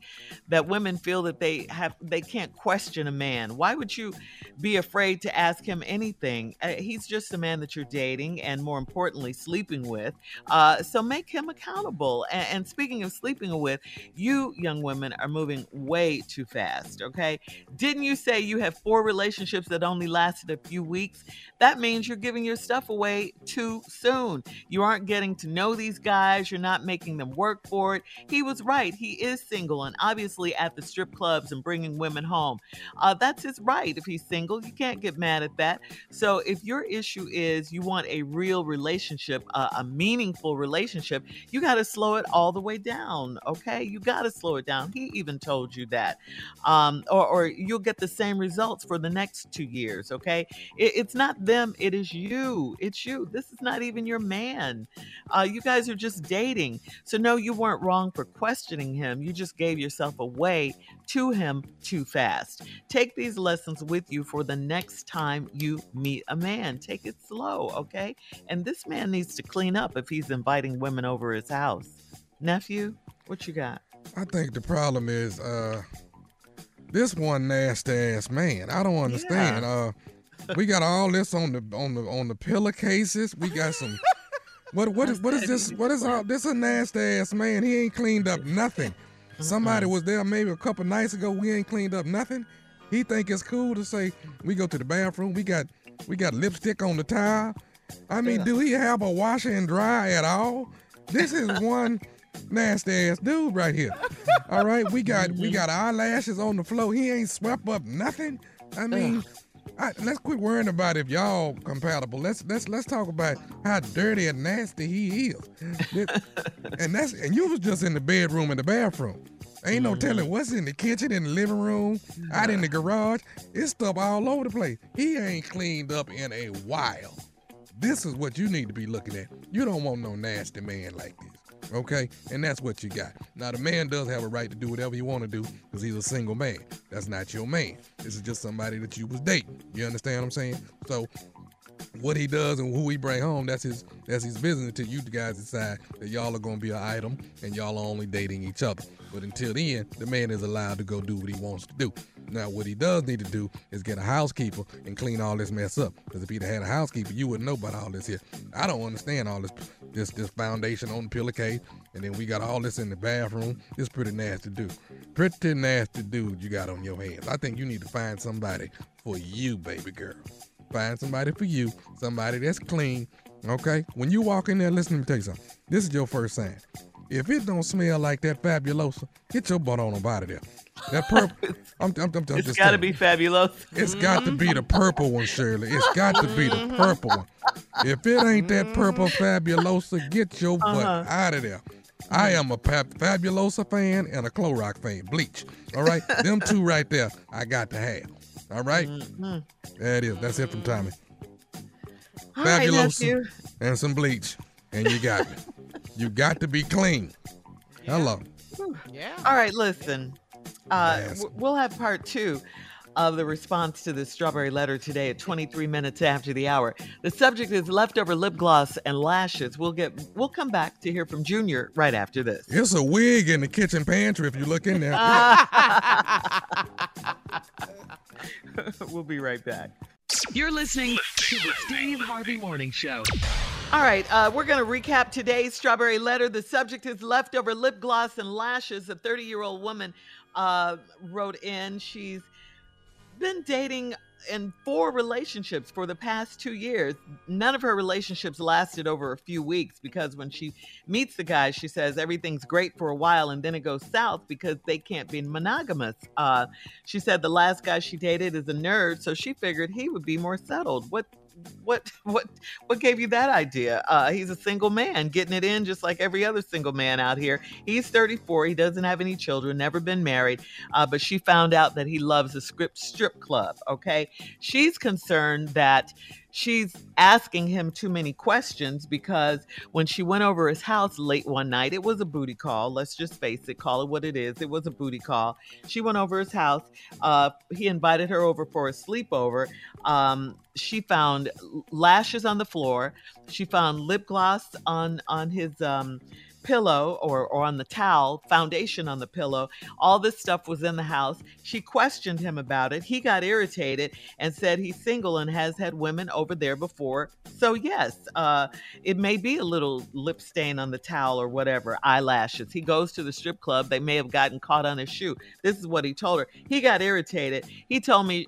S10: that women feel that they have they can't question a man. Why would you be afraid to ask him anything? Uh, he's just a man that you're dating and more importantly sleeping with. Uh, so make him accountable. And, and speaking of sleeping with, you young women are moving way too fast. Okay, didn't you say you have four relationships that only lasted a few weeks? That means you're giving your stuff away too soon. You aren't getting to know these guys. You're not making them work for it. He was right. He is single and obviously at the strip clubs and bringing women home. Uh, that's his right. If he's single, you can't get mad at that. So if your issue is you want a real relationship, uh, a meaningful relationship, you got to slow it all the way down. Okay, you got to slow it down. He even told you that, um, or, or you'll get the same results for the next two years. Okay, it, it's not them, it is you. It's you. This is not even your man. Uh, you guys are just dating. So, no, you weren't wrong for questioning him. You just gave yourself away to him too fast. Take these lessons with you for the next time you meet a man. Take it slow, okay? And this man needs to clean up if he's inviting women over his house. Nephew, what you got?
S11: I think the problem is uh this one nasty ass man. I don't understand. Uh we got all this on the on the on the pillowcases. We got some what what is what is this what is all this a nasty ass man. He ain't cleaned up nothing. Somebody was there maybe a couple nights ago. We ain't cleaned up nothing. He think it's cool to say we go to the bathroom. We got we got lipstick on the towel. I mean, do he have a washer and dry at all? This is one nasty ass dude right here. All right, we got we got eyelashes on the floor. He ain't swept up nothing. I mean, I, let's quit worrying about if y'all compatible. Let's let's let's talk about how dirty and nasty he is. And that's and you was just in the bedroom and the bathroom. Ain't no mm-hmm. telling what's in the kitchen, in the living room, out in the garage. It's stuff all over the place. He ain't cleaned up in a while. This is what you need to be looking at. You don't want no nasty man like this. Okay? And that's what you got. Now the man does have a right to do whatever you want to do because he's a single man. That's not your man. This is just somebody that you was dating. You understand what I'm saying? So what he does and who he bring home, that's his that's his business until you guys decide that y'all are gonna be an item and y'all are only dating each other. But until then, the man is allowed to go do what he wants to do. Now, what he does need to do is get a housekeeper and clean all this mess up. Because if he'd had a housekeeper, you wouldn't know about all this here. I don't understand all this this this foundation on the pillowcase, and then we got all this in the bathroom. It's pretty nasty dude. Pretty nasty dude you got on your hands. I think you need to find somebody for you, baby girl. Find somebody for you, somebody that's clean. Okay? When you walk in there, listen, let me tell you something. This is your first sign. If it don't smell like that fabulosa, get your butt on up out of there. That purple, I'm, I'm, I'm, I'm
S10: It's got to be fabulous.
S11: It's got to be the purple one, Shirley. It's got to be the purple one. If it ain't that purple fabulosa, get your butt
S10: Uh-huh.
S11: out of there. I am a pa- fabulosa fan and a Clorox fan. Bleach. All right, them two right there, I got to have. All right?
S10: Mm-hmm.
S11: There it is. That's it from Tommy.
S10: All right,
S11: Fabulosa
S10: nephew.
S11: and some bleach, and you got me. you got to be clean. Hello.
S12: Yeah.
S10: All right, listen. Uh,
S11: Yes.
S10: w- we'll have part two of the response to the strawberry letter today at 23 minutes after the hour. The subject is leftover lip gloss and lashes. We'll get we'll come back to hear from Junior right after this.
S11: It's a wig in the kitchen pantry if you look in there.
S10: we'll be right back.
S9: You're listening to the Steve Harvey Morning Show.
S10: All right, uh, we're going to recap today's Strawberry Letter. The subject is leftover lip gloss and lashes. A 30 year old woman uh, wrote in. She's been dating in four relationships for the past two years. None of her relationships lasted over a few weeks because when she meets the guy, she says everything's great for a while and then it goes south because they can't be monogamous. Uh, she said the last guy she dated is a nerd, so she figured he would be more settled. What what what what gave you that idea? Uh, he's a single man getting it in just like every other single man out here. He's 34. He doesn't have any children, never been married. Uh, but she found out that he loves a script strip club. Okay, she's concerned that she's asking him too many questions because when she went over his house late one night, it was a booty call. Let's just face it, call it what it is. It was a booty call. She went over his house. Uh, he invited her over for a sleepover. Um, she found lashes on the floor. She found lip gloss on on his um, pillow or, or on the towel, foundation on the pillow. All this stuff was in the house. She questioned him about it. He got irritated and said he's single and has had women over there before. So, yes, uh, it may be a little lip stain on the towel or whatever, eyelashes. He goes to the strip club. They may have gotten caught on his shoe. This is what he told her. He got irritated. He told me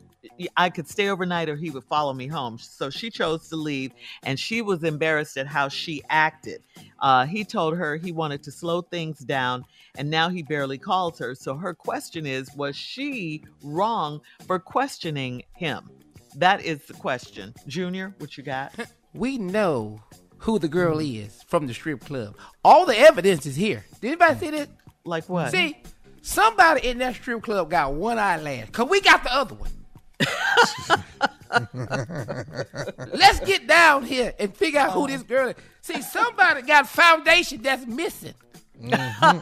S10: I could stay overnight or he would follow me home. So she chose to leave and she was embarrassed at how she acted. Uh, he told her he wanted to slow things down and now he barely calls her. So her question is Was she wrong for questioning him? That is the question. Junior, what you got?
S2: we know who the girl is from the strip club. All the evidence is here. Did anybody see that?
S10: Like what?
S2: See, somebody in that strip club got one eyelash because we got the other one. Let's get down here and figure out who this girl is. See, somebody got foundation that's missing. Mm-hmm.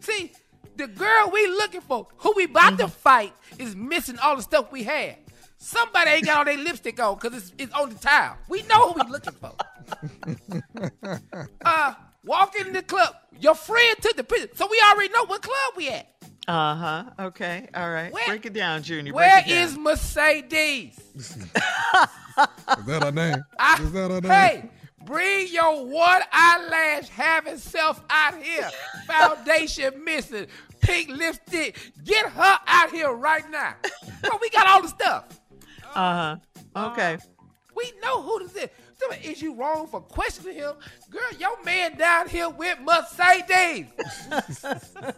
S2: See, the girl we looking for, who we about to fight, is missing all the stuff we had. Somebody ain't got all their lipstick on because it's, it's on the towel. We know who we looking for. uh, walk in the club. Your friend took the picture, so we already know what club we at.
S10: Uh huh. Okay. All right. Where, Break it down, Junior.
S2: Where
S10: down.
S2: is Mercedes?
S11: is that her name? I, is that her name?
S2: Hey, bring your one eyelash having self out here. Foundation missing. Pink lipstick. Get her out here right now. Bro, we got all the stuff.
S10: Uh huh. Okay. Uh,
S2: we know who this is. Is you wrong for questioning him? Girl, your man down here with Mercedes.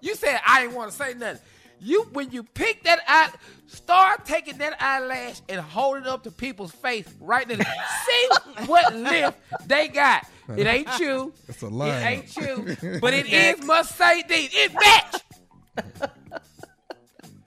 S2: you said I didn't want to say nothing. You when you pick that eye, start taking that eyelash and hold it up to people's face right there. See what lift they got. It ain't you.
S11: It's a lie.
S2: It ain't you. But it is Mercedes. It match.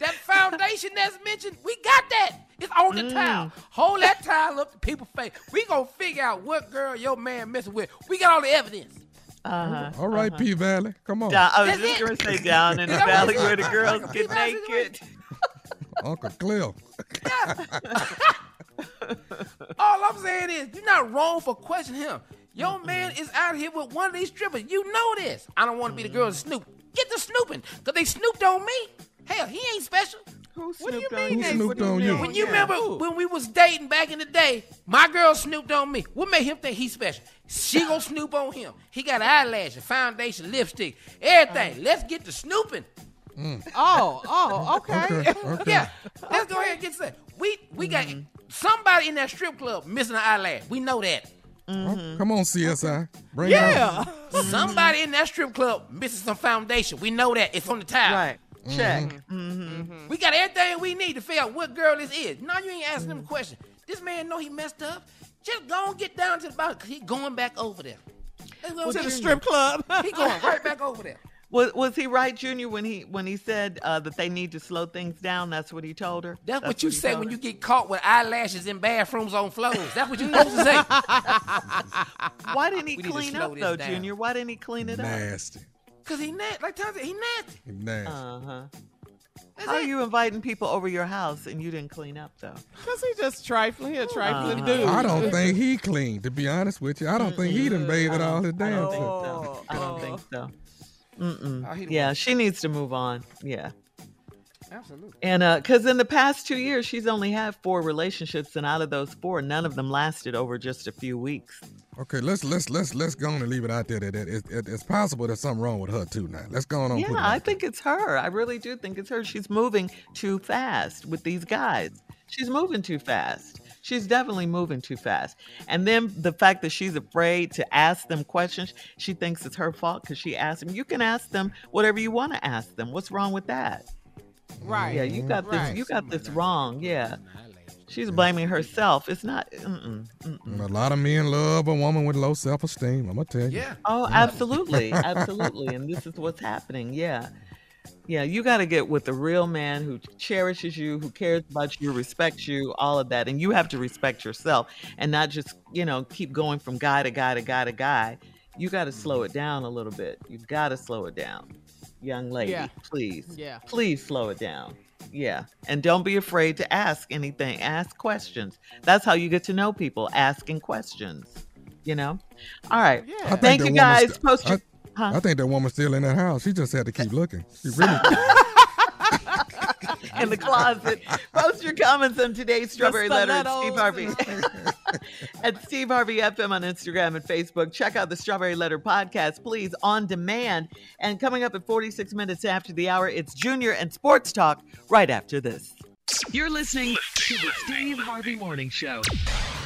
S2: That foundation that's mentioned, we got that. It's on the mm. towel. Hold that towel up to people's face. We gonna figure out what girl your man messing with. We got all the evidence.
S10: Uh-huh,
S11: all right,
S10: uh-huh.
S11: P Valley, come on.
S10: Down, I was just gonna say down in the valley where the girls get naked.
S11: Uncle Cliff.
S2: all I'm saying is, you're not wrong for questioning him. Your man is out here with one of these strippers. You know this. I don't want to be the girl to snoop. Get the snooping, cause they snooped on me. Hell, he ain't special.
S10: Who
S11: what do
S10: you
S11: mean? Who snooped on you?
S2: When you remember when we was dating back in the day, my girl snooped on me. What made him think he's special? She gonna snoop on him. He got eyelashes, foundation, lipstick, everything. Uh, Let's get to snooping.
S12: Mm. Oh, oh, okay.
S2: okay. okay. yeah, let's go ahead and get set. We we got mm-hmm. somebody in that strip club missing an eyelash. We know that.
S11: Mm-hmm. Come on, CSI. Bring
S2: yeah. Somebody in that strip club missing some foundation. We know that. It's on the towel.
S10: Right. Check.
S2: Mm-hmm. Mm-hmm. We got everything we need to figure out what girl this is. Now you ain't asking him a question. This man know he messed up. Just go and get down to the bottom because he going back over there.
S12: Well, to the strip club.
S2: he going right back over there.
S10: Was was he right, Junior, when he when he said uh, that they need to slow things down? That's what he told her.
S2: That's, That's what you what say when her? you get caught with eyelashes in bathrooms on floors. That's what you supposed to say.
S10: Why didn't he we clean up though, down. Junior? Why didn't he clean it
S11: Nasty. up? Nasty.
S2: Cause he nasty. Like Tom said, he nasty.
S11: He nasty.
S10: Uh huh. How are you inviting people over your house and you didn't clean up though?
S12: Cause he just trifling. He a trifling uh, dude.
S11: I don't think he cleaned. To be honest with you, I don't think he done bathed it all his damn
S10: self. I don't think so. Mm-mm. Yeah, she needs to move on. Yeah.
S2: Absolutely.
S10: And uh, because in the past two years, she's only had four relationships, and out of those four, none of them lasted over just a few weeks.
S11: Okay, let's let's let's let's go on and leave it out there that it, it, it, it's possible there's something wrong with her too. Now let's go on.
S10: Yeah,
S11: put it
S10: I think it's her. I really do think it's her. She's moving too fast with these guys. She's moving too fast. She's definitely moving too fast. And then the fact that she's afraid to ask them questions, she thinks it's her fault because she asked them. You can ask them whatever you want to ask them. What's wrong with that?
S12: Right.
S10: Yeah, you mm-hmm. got this. You got this wrong. Yeah. She's blaming herself. It's not. Mm-mm, mm-mm.
S11: A lot of men love a woman with low self esteem. I'm gonna tell you.
S2: Yeah.
S10: Oh, absolutely, absolutely, and this is what's happening. Yeah, yeah. You got to get with a real man who cherishes you, who cares about you, respects you, all of that, and you have to respect yourself and not just you know keep going from guy to guy to guy to guy. You got to slow mm-hmm. it down a little bit. You got to slow it down, young lady.
S12: Yeah.
S10: Please,
S12: Yeah.
S10: please slow it down. Yeah. And don't be afraid to ask anything. Ask questions. That's how you get to know people, asking questions. You know? All right.
S11: I think
S10: Thank you guys.
S11: st-
S10: Post your,
S11: I, I think that woman's still in that house. She just had to keep looking. She really.
S10: in the closet. Post your comments on today's Strawberry Letter at Steve Harvey. at Steve Harvey FM on Instagram and Facebook. Check out the Strawberry Letter podcast, please, on demand. And coming up at 46 minutes after the hour, it's Junior and Sports Talk right after this.
S9: You're listening to the Steve Harvey Morning Show.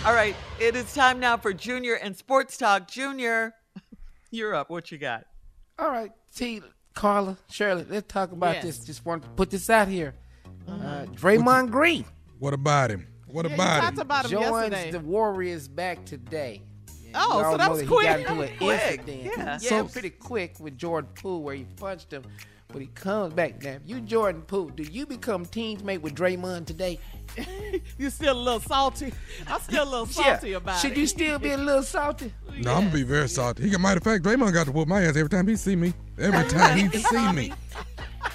S10: All right, it is time now for Junior and Sports Talk. Junior, you're up. What you got?
S2: All right, T, Carla, Shirley, let's talk about
S10: Yes.
S2: this. Just want to put this out here. Uh, Draymond Green
S11: What about him? What
S12: Yeah, you
S11: about
S12: talked
S11: him?
S12: about him
S2: joins
S12: yesterday.
S2: the Warriors back today.
S12: Oh,
S2: You
S12: so that
S2: know
S12: was
S2: he
S12: quick.
S2: got into an
S10: Quick,
S2: incident.
S10: yeah.
S2: yeah, pretty quick with Jordan Poole where he punched him, but he comes back. Now, if you Jordan Poole, do you become teammate with Draymond today?
S12: you still a little salty. I'm still a little salty about it.
S2: Should
S12: it.
S2: you still be a little salty?
S11: No, I'm gonna be very salty. He got matter of fact, Draymond got to whoop my ass every time he see me. Every time he see me.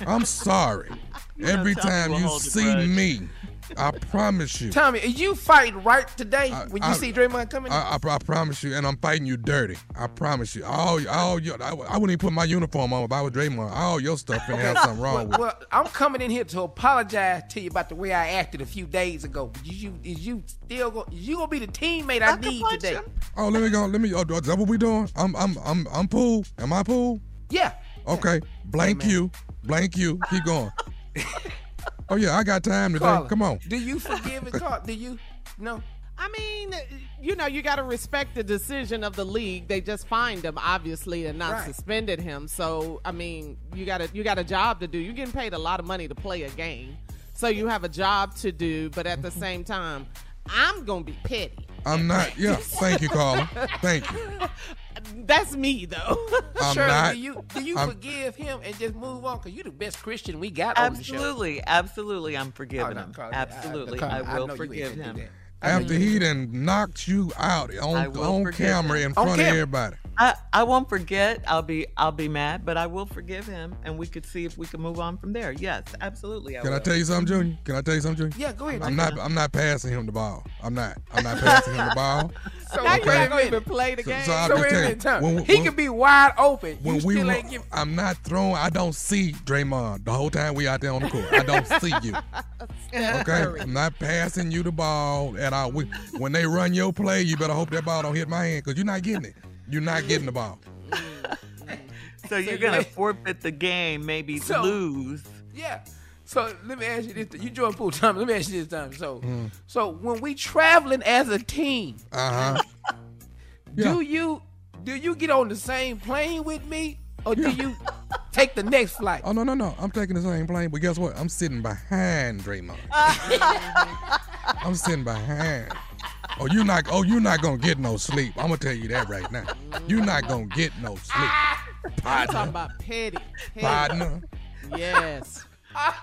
S11: I'm sorry. Every time you see
S2: grudge.
S11: me, I promise you.
S2: Tommy, are you fighting right today when you
S11: I-
S2: see Draymond coming?
S11: I, I, I promise you, and I'm fighting you dirty. I promise you. All, all your, I, I wouldn't even put my uniform on if I was Draymond. All your stuff finna have something wrong
S2: well,
S11: with
S2: well, I'm coming in here to apologize to you about the way I acted a few days ago. But you, is you still go? Is you gonna be the teammate I, need today?
S11: Oh, let me go. Let me. Oh, is that what we doing? I'm, I'm, I'm, I'm Poole. Am I Poole?
S2: Yeah.
S11: Okay. Blank you. Blank you. Keep going. Oh yeah, I got time today.
S2: Carla,
S11: Come on.
S2: Do you forgive it, Carl? Do you? No.
S12: I mean, you know, you got to respect the decision of the league. They just fined him, obviously, and not
S2: Right.
S12: suspended him. So, I mean, you got a you got a job to do. You're getting paid a lot of money to play a game, so you have a job to do. But at the same time, I'm gonna be petty.
S11: I'm not. Yeah. Thank you, Carla. Thank you.
S12: That's me, though.
S11: I'm
S2: Shirley,
S11: not.
S2: do you do you
S11: I'm-
S2: forgive him and just move on? Cause you're the best Christian we got on the show.
S10: Absolutely, absolutely, I'm forgiving
S2: Oh, no,
S10: him.
S2: Carla, I-
S10: Absolutely,
S2: Carla,
S10: I,
S2: I
S10: will
S2: know you
S10: forgive
S2: ain't gonna
S10: him.
S2: Do
S11: After he done knocked you out on on camera
S10: him.
S11: in
S10: On
S11: front of everybody.
S10: I, I won't forget. I'll be I'll be mad, but I will forgive him, and we could see if we can move on from there. Yes, absolutely. I
S11: Can
S10: will.
S11: I tell you something, Junior? Can I tell you something, Junior?
S2: Yeah, go ahead.
S11: I'm not. I'm not passing him the ball. I'm not. I'm not passing him the ball.
S2: So
S12: now
S2: wait
S12: you're
S2: a
S12: not gonna even play the game.
S11: so I'll
S2: So
S11: just
S2: wait a
S11: tell you,
S2: minute,
S11: when-
S2: he
S11: when-
S2: could be wide open.
S11: When
S2: you
S11: we,
S2: still ain't give.
S11: I'm not throwing. I don't see Draymond the whole time we out there on the court. I don't see you. Okay, I'm not passing you the ball at all. We, when they run your play, you better hope that ball don't hit my hand because you're not getting it. You're not getting the ball.
S10: So you're gonna forfeit the game, maybe
S2: So-
S10: lose.
S2: Yeah. So let me ask you this: You join full time. Let me ask you this time. So,
S11: Mm.
S2: so when we traveling as a team,
S11: Uh huh.
S2: do you do you get on the same plane with me, or do you take the next flight?
S11: Oh no no no! I'm taking the same plane, but guess what? I'm sitting behind Draymond. I'm sitting behind. Oh, you not. Oh, you not gonna get no sleep. I'm gonna tell you that right now. You're not gonna get no sleep,
S12: I'm talking about petty. petty.
S11: Partner.
S12: Yes.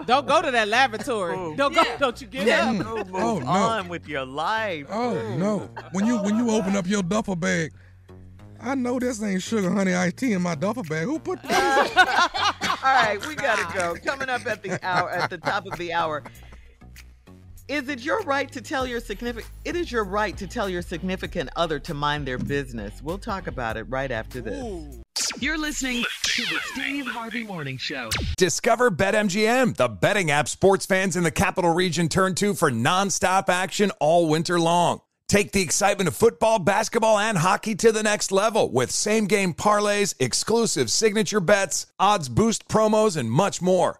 S12: Don't go to that lavatory. Oh, don't go. Don't you get
S10: Yeah,
S12: up. Mm.
S10: move, move
S11: Oh, no.
S10: on with your life.
S11: Oh no! When you when you open up your duffel bag, I know this ain't sugar honey iced tea in my duffel bag. Who put this?
S10: All right, we gotta go. Coming up at the hour, at the top of the hour. Is it your right to tell your significant? It is your right to tell your significant other to mind their business. We'll talk about it right after this.
S9: You're listening to to the Steve Harvey Morning Show.
S1: Discover BetMGM, the betting app sports fans in the capital region turn to for nonstop action all winter long. Take the excitement of football, basketball, and hockey to the next level with same game parlays, exclusive signature bets, odds boost promos, and much more.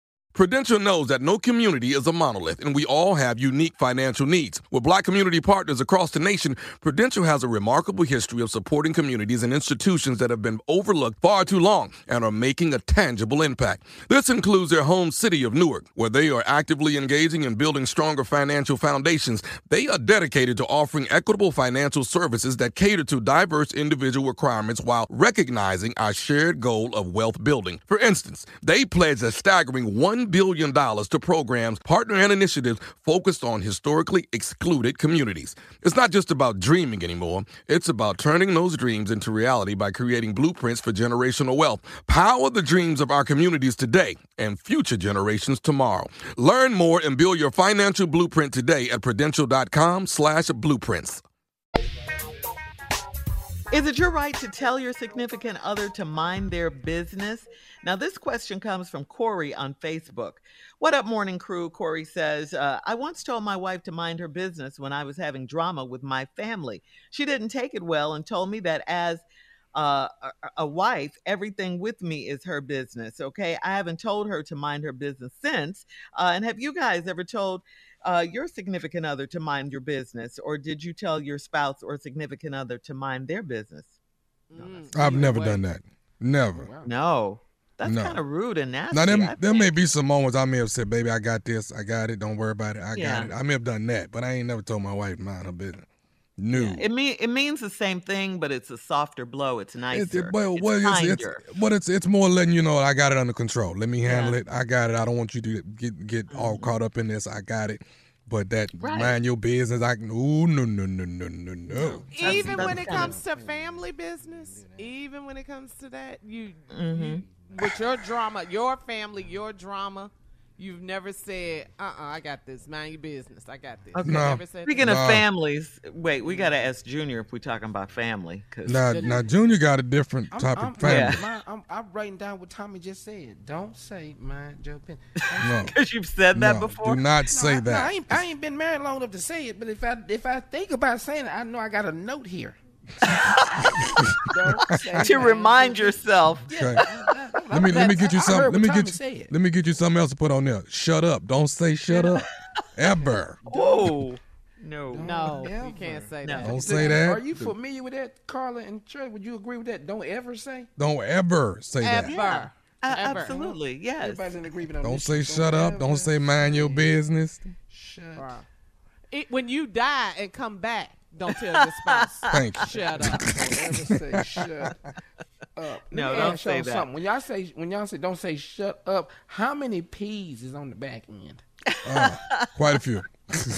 S11: Prudential knows that no community is a monolith and we all have unique financial needs. With black community partners across the nation, Prudential has a remarkable history of supporting communities and institutions that have been overlooked far too long and are making a tangible impact. This includes their home city of Newark, where they are actively engaging in building stronger financial foundations. They are dedicated to offering equitable financial services that cater to diverse individual requirements while recognizing our shared goal of wealth building. For instance, they pledge a staggering $1 billion to programs, partner, and initiatives focused on historically excluded communities. It's not just about dreaming anymore, it's about turning those dreams into reality by creating blueprints for generational wealth. Power the dreams of our communities today and future generations tomorrow. Learn more and build your financial blueprint today at prudential.com slash blueprints.
S10: Is it your right to tell your significant other to mind their business? Now, this question comes from Corey on Facebook. What up, morning crew? Corey says, uh, I once told my wife to mind her business when I was having drama with my family. She didn't take it well and told me that as uh, a, a wife, everything with me is her business. Okay. I haven't told her to mind her business since. Uh, and have you guys ever told uh, your significant other to mind your business, or did you tell your spouse or significant other to mind their business?
S11: I've never done that. Never.
S10: No, that's
S11: No.
S10: kind of rude and nasty.
S11: Now, there, there may be some moments I may have said, baby, I got this, I got it, don't worry about it, I
S10: Yeah.
S11: got it. I may have done that, but I ain't never told my wife to mind her business. No.
S10: It mean it means the same thing, but it's a softer blow. It's nicer.
S11: It- it- well,
S10: it's
S11: well, it's, it's, but it's it's more letting you know I got it under control. Let me handle it. I got it. I don't want you to get get all mm-hmm. caught up in this. I got it. But that
S12: Right.
S11: mind your business. I no no no no no no no.
S12: even when it comes to family business, even when it comes to that, you, you mm-hmm. With your drama, your family, your drama, you've never said, "Uh, uh I got this. Mind your business. I got this."
S10: Okay.
S12: You never said
S10: Speaking
S12: that?
S10: of families, wait, we gotta ask Junior if we're talking about family. Cause
S11: Now now Junior got a different
S2: I'm,
S11: type
S2: I'm,
S11: of family.
S2: my- I'm, I'm writing down what Tommy just said. Don't say mind your business.
S11: No.
S10: Because you've said that
S11: No,
S10: before.
S11: Do not
S2: No,
S11: say
S2: I, no,
S11: that.
S2: I ain't, I ain't been married long enough to say it, but if I if I think about saying it, I know I got a note here.
S10: To remind yourself.
S11: Okay. Let me let me get you
S2: I
S11: some. Let me get you.
S2: said.
S11: Let me get you something else to put on there. Shut up. Don't say shut up. Ever.
S10: Oh no,
S12: No,
S2: Don't
S12: you can't say
S10: No.
S12: that.
S11: Don't say that.
S2: Are you familiar with that, Carla and Trey? Would you agree with that? Don't ever say.
S11: Don't ever say that.
S12: Ever.
S10: Yeah. Uh,
S12: Ever.
S10: absolutely, yes.
S2: Everybody's in agreement on
S11: Don't
S2: this.
S11: say
S2: shit.
S11: shut up. Don't say mind your business.
S2: Shut.
S12: It, when you die and come back, don't tell your spouse.
S11: Thank you.
S12: Shut up.
S2: Don't ever say shut up. Let
S10: No, don't say that.
S2: Something. When y'all say when y'all say don't say shut up, how many P's is on the back end?
S11: Uh, quite a few.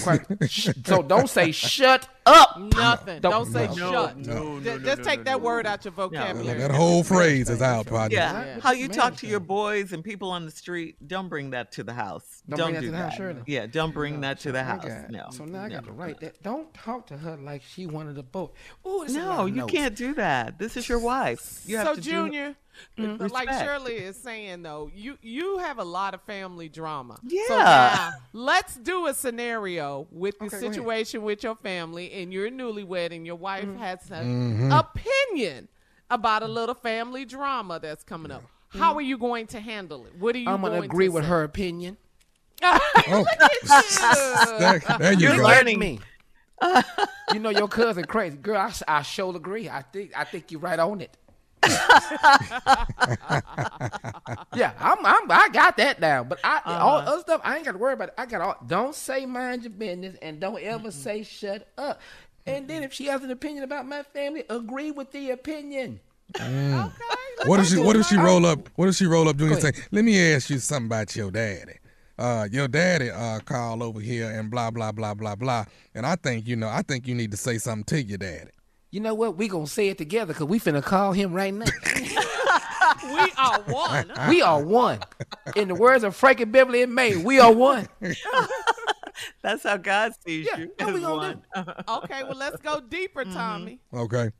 S2: Quite- sh- so don't say shut up.
S12: Nothing. Don't,
S2: Don't-
S12: say
S2: no.
S12: shut.
S11: No,
S12: Ju- Just take that word out your vocabulary.
S11: That whole phrase is out, partner.
S10: Yeah.
S12: Yeah.
S10: How you
S2: Man,
S10: talk to your boys and people on the street, don't bring that to the house.
S2: Don't
S10: Don't,
S2: bring that
S10: do
S2: to the
S10: that.
S2: house, Shirley.
S10: Yeah, don't bring that to the house.
S2: got-
S10: No.
S2: So now I got
S10: no.
S2: to write that. Don't talk to her like she wanted a boat. Ooh, this a
S10: No, you
S2: notes.
S10: can't do that. This is your wife. You have
S12: so
S10: to do-
S12: Junior,
S10: Mm,
S12: like. Shirley is saying though, you you have a lot of family drama. So
S10: Yeah.
S12: now let's do a scenario with the
S2: Okay,
S12: situation with your family and you're newlywed and your wife
S2: Mm-hmm.
S12: has an opinion about a little family drama that's coming up. How are you going to handle it? What are you going to do?
S2: I'm
S12: going
S2: gonna agree
S12: to
S2: with
S12: say?
S2: her opinion.
S11: Oh, there, there you
S10: You're learning.
S2: me. you know your cousin crazy girl. I, I sure agree. I think I think you're right on it. yeah, I'm, I'm, I got that down. But I, all
S10: Uh-huh.
S2: other stuff, I ain't got to worry about it. I got all. Don't say mind your business, and don't ever say shut up. And then if she has an opinion about my family, agree with the opinion.
S11: Mm. What if she What if she roll up? What if she roll up doing and say, "Let me ask you something about your daddy." Uh, your daddy uh called over here and blah blah blah blah blah. And I think you know, I think you need to say something to your daddy.
S2: You know what? We gonna say it together because we finna call him right now.
S12: we are one.
S2: we are one. In the words of Frankie Beverly and Maze, we are one.
S10: That's how God sees you. as one.
S12: okay, well let's go deeper, Tommy.
S11: Okay.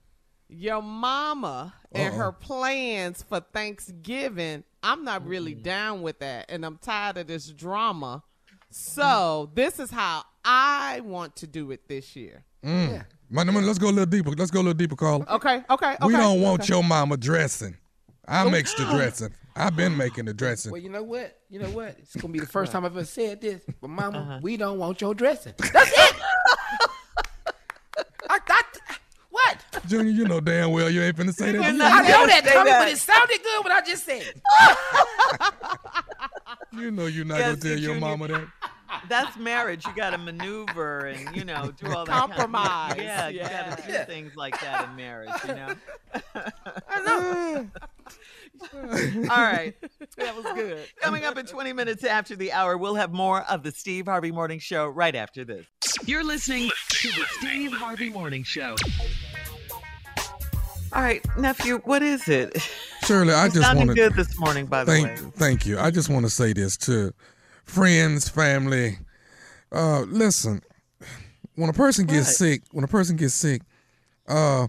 S12: Your mama and
S11: Uh-oh.
S12: her plans for Thanksgiving. I'm not really
S11: Mm.
S12: down with that, and I'm tired of this drama. So this is how I want to do it this year.
S11: Mm. Man, man, let's go a little deeper. Let's go a little deeper, Carla.
S12: Okay, okay, okay.
S11: We don't want
S12: okay.
S11: your mama dressing. I makes the dressing. I've been making the dressing.
S2: Well, you know what? You know what? It's gonna be the first time I've ever said this. But Mama,
S10: Uh-huh.
S2: we don't want your dressing. That's it. I, I, what?
S11: Junior, you know damn well you ain't finna say that.
S2: I know that,
S10: say
S2: Tommy,
S10: that.
S2: but it sounded good when I just said.
S11: You know you're not
S10: Yes,
S11: gonna tell your
S10: Junior.
S11: mama that.
S10: That's marriage. You got to maneuver and you know do all that
S12: Compromise,
S10: Kind of, yeah, you got to do things like that in marriage. You know.
S2: I know.
S10: All right.
S12: That was good.
S10: Coming up in 20 minutes after the hour, we'll have more of the Steve Harvey Morning Show right after this.
S9: You're listening to the Steve Harvey Morning Show.
S10: All right, nephew, what is it?
S11: Shirley, I just want to
S10: good this morning, by the
S11: thank,
S10: way.
S11: Thank you. I just want to say this to friends, family. Uh, listen, when a person gets sick, when a person gets sick, uh,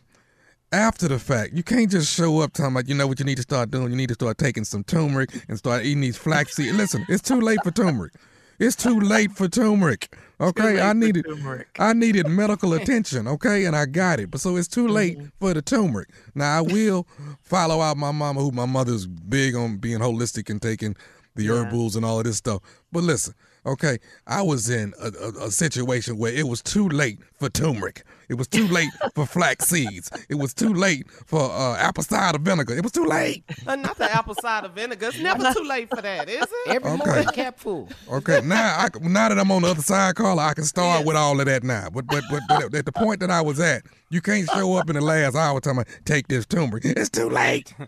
S11: after the fact, you can't just show up talking about, you know what you need to start doing? You need to start taking some turmeric and start eating these flaxseed. Listen, it's too late for turmeric. It's too late for turmeric. Okay, I needed
S10: turmeric.
S11: I needed medical attention. Okay, and I got it. But so it's too late
S10: Mm-hmm.
S11: for the turmeric. Now I will follow out my mama, who my mother's big on being holistic and taking the herbals and all of this stuff. But listen, okay, I was in a, a, a situation where it was too late for turmeric. It was too late for flax seeds. It was too late for uh, apple cider vinegar. It was too late.
S12: Uh, not the apple cider vinegar. It's never too late for that, is it?
S2: Every
S11: Okay.
S2: morning cap full.
S11: Okay, now I, now that I'm on the other side, Carla, I can start with all of that now. But but but, but at the point that I was at, you can't show up in the last hour talking about take this turmeric. It's too late.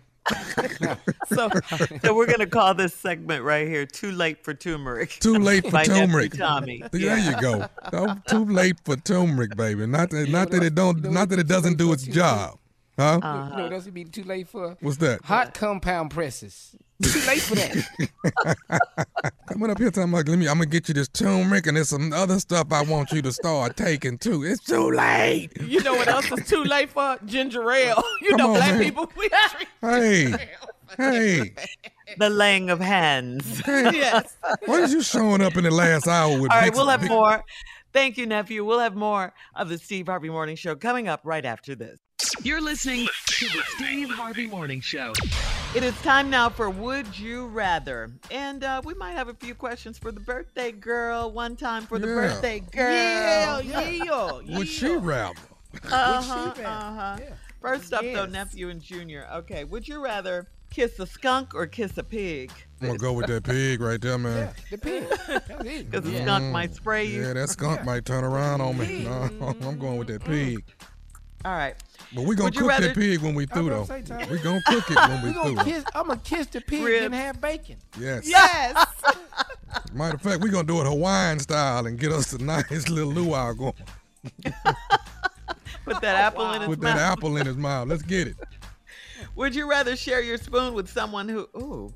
S10: So, so we're going to call this segment right here "Too Late for Turmeric."
S11: Too late for turmeric.
S10: Tommy.
S11: There
S10: Yeah.
S11: you go. No, too late for turmeric, baby. Not that not that it don't not that it doesn't do its job. Huh?
S10: Uh,
S2: You know what else would be too late for?
S11: What's that?
S2: Hot compound presses. Too late for that.
S11: Coming up here talking about, let me, I'm gonna get you this turmeric and there's some other stuff I want you to start taking too. It's too late.
S12: You know what else is too late for? Ginger ale. You
S11: Come
S12: know
S11: on,
S12: black
S11: man.
S12: people, we drink
S11: Hey, hey,
S10: The laying of hands.
S12: Yes.
S11: why is you showing up in the last hour with?
S10: All right, we'll have
S11: Vic-
S10: more. Thank you, nephew. We'll have more of the Steve Harvey Morning Show coming up right after this.
S9: You're listening to the Steve Harvey Morning Show.
S10: It is time now for Would You Rather. And uh, we might have a few questions for the birthday girl. One time for the
S11: Yeah.
S10: birthday girl.
S12: Yeah, yeah,
S11: Would she rather?
S10: Uh-huh, uh-huh. First up, though, nephew and junior. Okay, would you rather kiss a skunk or kiss a pig?
S11: I'm gonna go with that pig right there, man.
S2: The pig. That was.
S10: Because the skunk might spray you.
S11: Yeah, that skunk might turn around on me. No, I'm going with that pig.
S10: All right.
S11: But we gonna cook
S10: rather-
S11: that pig when we through, though.
S2: about to say,
S11: We gonna cook it when we
S2: We
S11: through.
S2: kiss. I'm gonna kiss the pig
S10: Ribs.
S2: and have bacon.
S11: Yes.
S12: Yes.
S11: Matter of fact, we gonna do it Hawaiian style and get us a nice little luau going.
S10: Put that apple in his
S11: Put
S10: mouth.
S11: that apple in his mouth. Let's get it.
S10: Would you rather share your spoon with someone who ooh?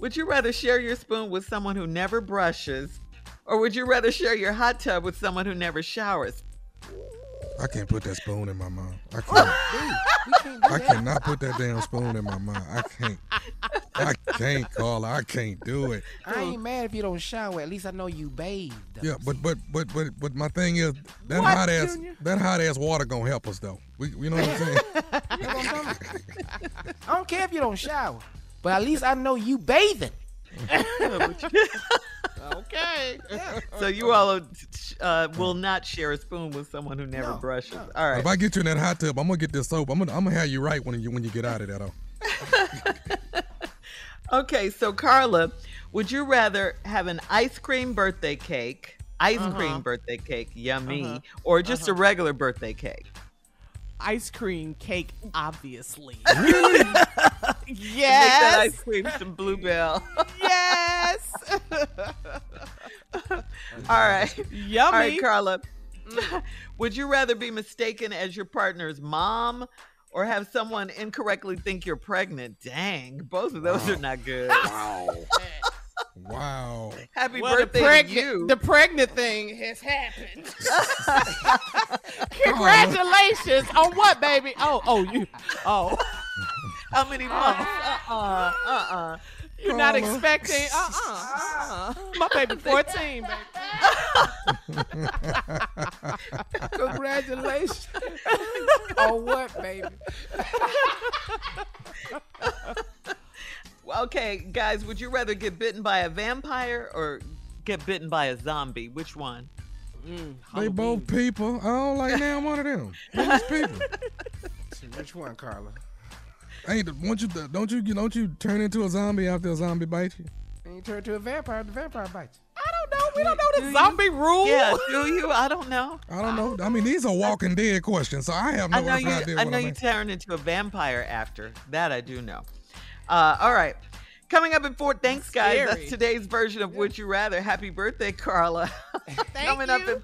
S10: Would you rather share your spoon with someone who never brushes? Or would you rather share your hot tub with someone who never showers?
S11: I can't put that spoon in my mouth. I can't.
S2: We can't do
S11: I cannot put that damn spoon in my mouth. I can't. I can't, Carla. I can't do it.
S2: I ain't mad if you don't shower. At least I know you bathed.
S11: Yeah, but but but but but my thing is that
S2: What,
S11: hot ass
S2: Junior?
S11: that hot ass water gonna help us though. We you know what I'm saying?
S2: You know what I'm talking about? I don't care if you don't shower, but at least I know you bathing.
S12: okay.
S10: So you all uh, will not share a spoon with someone who never
S2: No,
S10: brushes.
S2: no.
S10: All right.
S11: If I get you in that hot tub, I'm gonna get this soap. I'm gonna I'm gonna have you right when you when you get out of that. though.
S10: Okay, so Carla, would you rather have an ice cream birthday cake, ice
S12: Uh-huh.
S10: cream birthday cake, yummy,
S12: Uh-huh.
S10: or just a
S12: Uh-huh.
S10: regular birthday cake?
S12: Ice cream cake, obviously.
S10: Really?
S12: yes.
S10: Make that ice cream some Blue Bell.
S12: yes.
S10: All right.
S12: Yummy.
S10: All right, Carla. Would you rather be mistaken as your partner's mom or have someone incorrectly think you're pregnant? Dang, both of those are not good.
S11: Wow. wow.
S10: Happy
S12: Well, the
S10: birthday
S12: pregnant-
S10: to you.
S12: The pregnant thing has happened. Congratulations on what, baby? Oh, oh, you. Oh,
S10: How many months? Uh-uh. Uh-uh.
S12: You're not expecting. Uh, uh, uh. My baby, fourteen, baby.
S2: Congratulations. on what, baby?
S10: Well, okay, guys, would you rather get bitten by a vampire or get bitten by a zombie? Which one?
S11: They both people. I don't like now one of them. They just people.
S2: Which one, Carla?
S11: Ain't the- won't you don't you don't you turn into a zombie after a zombie bites you?
S2: And you turn to a vampire, the vampire bites You.
S12: I don't know. We don't know the zombie rule.
S10: Yeah, do you? I don't know.
S11: I don't know. I mean, these are Walking Dead questions, so I have no
S10: I know you.
S11: idea
S10: I know
S11: I'm
S10: you
S11: in.
S10: turn into a vampire after that. I do know. Uh, all right. Coming up in four. Thanks, guys.
S12: Scary.
S10: That's today's version of Would You Rather. Happy birthday, Carla. Coming up in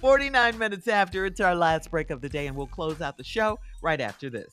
S10: 49 minutes after. It's our last break of the day, and we'll close out the show right after this.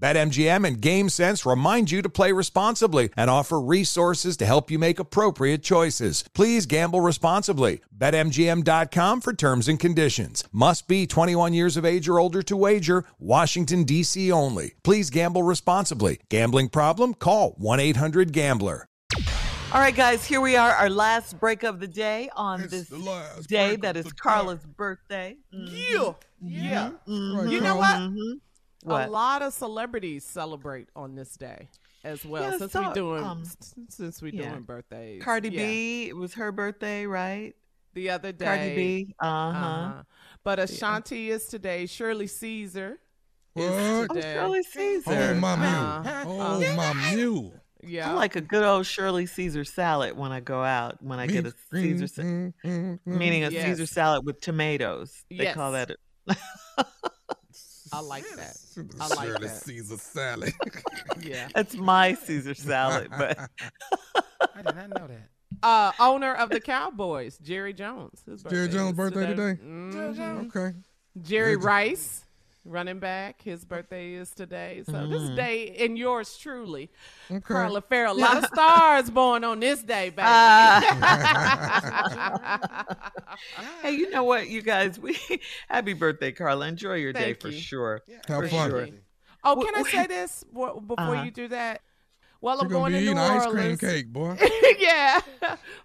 S1: BetMGM and GameSense remind you to play responsibly and offer resources to help you make appropriate choices. Please gamble responsibly. BetMGM.com for terms and conditions. Must be 21 years of age or older to wager. Washington, D.C. only. Please gamble responsibly. Gambling problem? Call 1 800 Gambler.
S10: All right, guys, here we are, our last break of the day on
S11: It's
S10: this
S11: the last
S10: day
S11: that is
S10: that
S11: of
S10: is
S11: the
S10: Carla's birthday.
S12: Yeah. Yeah.
S10: Mhm.
S12: You know what?
S10: Mhm. What?
S12: A lot of celebrities celebrate on this day as well.
S10: Yeah,
S12: since
S10: so,
S12: we doing
S10: um,
S12: since we
S10: yeah.
S12: doing birthdays.
S10: Cardi
S12: Yeah.
S10: B, it was her birthday, right?
S12: the other day.
S10: Cardi B. Uh-huh.
S12: Uh-huh. But Ashanti is today. Shirley Caesar
S11: What?
S12: is
S10: Oh. Shirley Caesar.
S11: Oh my mule!
S12: Uh-huh.
S11: Oh my mule!
S12: Yeah.
S10: I like a good old Shirley Caesar salad when I go out. When I get a Caesar, sa- meaning a
S12: Yes.
S10: Caesar salad with tomatoes. They
S12: Yes.
S10: call that. A,
S12: I like that. I like
S11: Shirley
S12: that.
S11: Caesar salad.
S12: Yeah.
S10: that's my Caesar salad, but
S2: I did not know that.
S12: Uh, owner of the Cowboys, Jerry Jones.
S11: Jerry Jones' birthday today?
S12: Mhm.
S11: okay.
S12: Jerry
S11: Legend.
S12: Rice, running back. His birthday is today. So this
S10: Mhm.
S12: day, and yours truly,
S11: Okay.
S12: Carla Ferrell. A lot of stars born on this day, baby.
S10: hey, you know what, you guys? We happy birthday, Carla. Enjoy your day
S12: Thank
S10: for
S12: you.
S10: sure.
S11: Have
S10: for
S11: fun.
S10: sure.
S12: oh,
S10: Wh-
S12: can I say this before
S10: Uh-huh.
S12: you do that? Well,
S11: You're
S12: I'm
S11: gonna
S12: going
S11: be
S12: to New
S11: eating ice cream
S12: Orleans.
S11: cake, boy.
S12: yeah,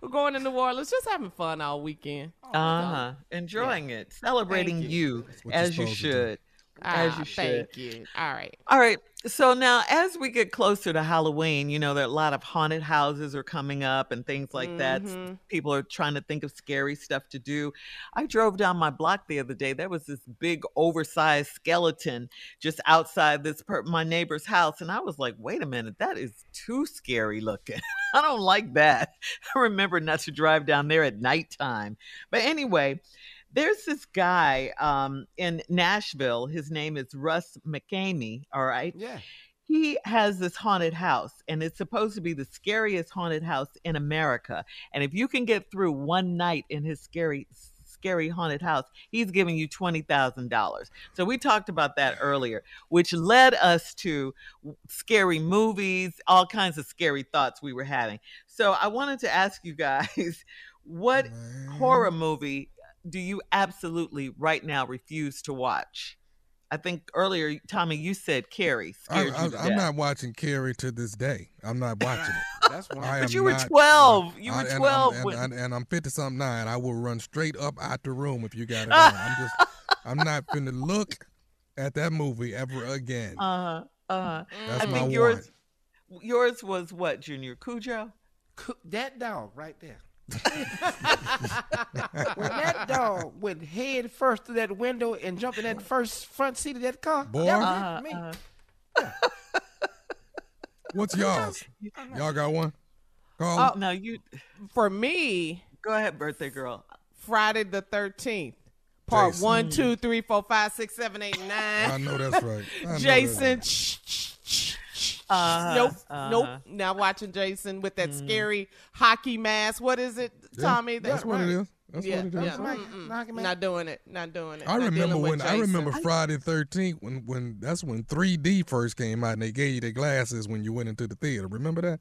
S12: we're going to New Orleans, just having fun all weekend.
S10: Uh huh. Enjoying it, celebrating
S12: Thank
S10: you,
S12: you.
S10: as you
S11: supposed to
S10: should. As
S12: Ah,
S10: you should.
S12: Thank you. All right.
S10: All right. So now, as we get closer to Halloween, you know, there are a lot of haunted houses are coming up and things like that. S-
S12: Mhm.
S10: People are trying to think of scary stuff to do. I drove down my block the other day. There was this big, oversized skeleton just outside this per- my neighbor's house, and I was like, "Wait a minute, that is too scary looking. I don't like that." I remember not to drive down there at nighttime. But anyway, there's this guy um, in Nashville. His name is Russ McKamey. All right.
S2: Yeah.
S10: He has this haunted house, and it's supposed to be the scariest haunted house in America. And if you can get through one night in his scary, scary haunted house, he's giving you $20,000. So we talked about that earlier, which led us to scary movies, all kinds of scary thoughts we were having. So I wanted to ask you guys, what horror movie do you absolutely right now refuse to watch? I think earlier, Tommy, you said Carrie
S11: I,
S10: scared you to
S11: am
S10: death.
S11: not watching Carrie to this day. I'm not watching it.
S2: That's
S11: I
S10: But you were
S11: not-
S10: 12. You
S11: I-
S10: were
S11: and
S10: 12
S11: I'm,
S10: when-
S11: and, and, and I'm 50 something nine. I will run straight up out the room if you got it on. I'm just, I'm not finna look at that movie ever again.
S10: Uh huh. Uh,
S11: That's
S10: I
S11: my
S10: think yours, yours was what, Junior Cujo?
S2: That dog right there. When that dog went head first through that window and jumped in that first front seat of that car,
S11: Boy.
S2: that was
S10: Uh-huh,
S2: me.
S11: What's y'all's? Y'all got one? Call
S12: Oh,
S10: no, you.
S12: For me,
S10: go ahead, birthday girl.
S12: Friday the Thirteenth, part
S11: Jason.
S12: one, two, three, four, five, six, seven, eight, nine.
S11: I know that's right. I know that's
S12: Jason.
S10: Uh-huh,
S12: nope,
S10: uh-huh.
S12: nope. Now watching Jason with that scary hockey mask. What is it,
S11: Yeah,
S12: Tommy?
S11: that's what it is. That's
S12: yeah,
S11: what it is.
S12: yeah. Mm-mm. Not doing it. Not doing it.
S11: I
S12: Not
S11: remember
S12: dealing with
S11: when I remember Friday Thirteenth when when that's when 3D first came out and they gave you the glasses when you went into the theater. Remember that?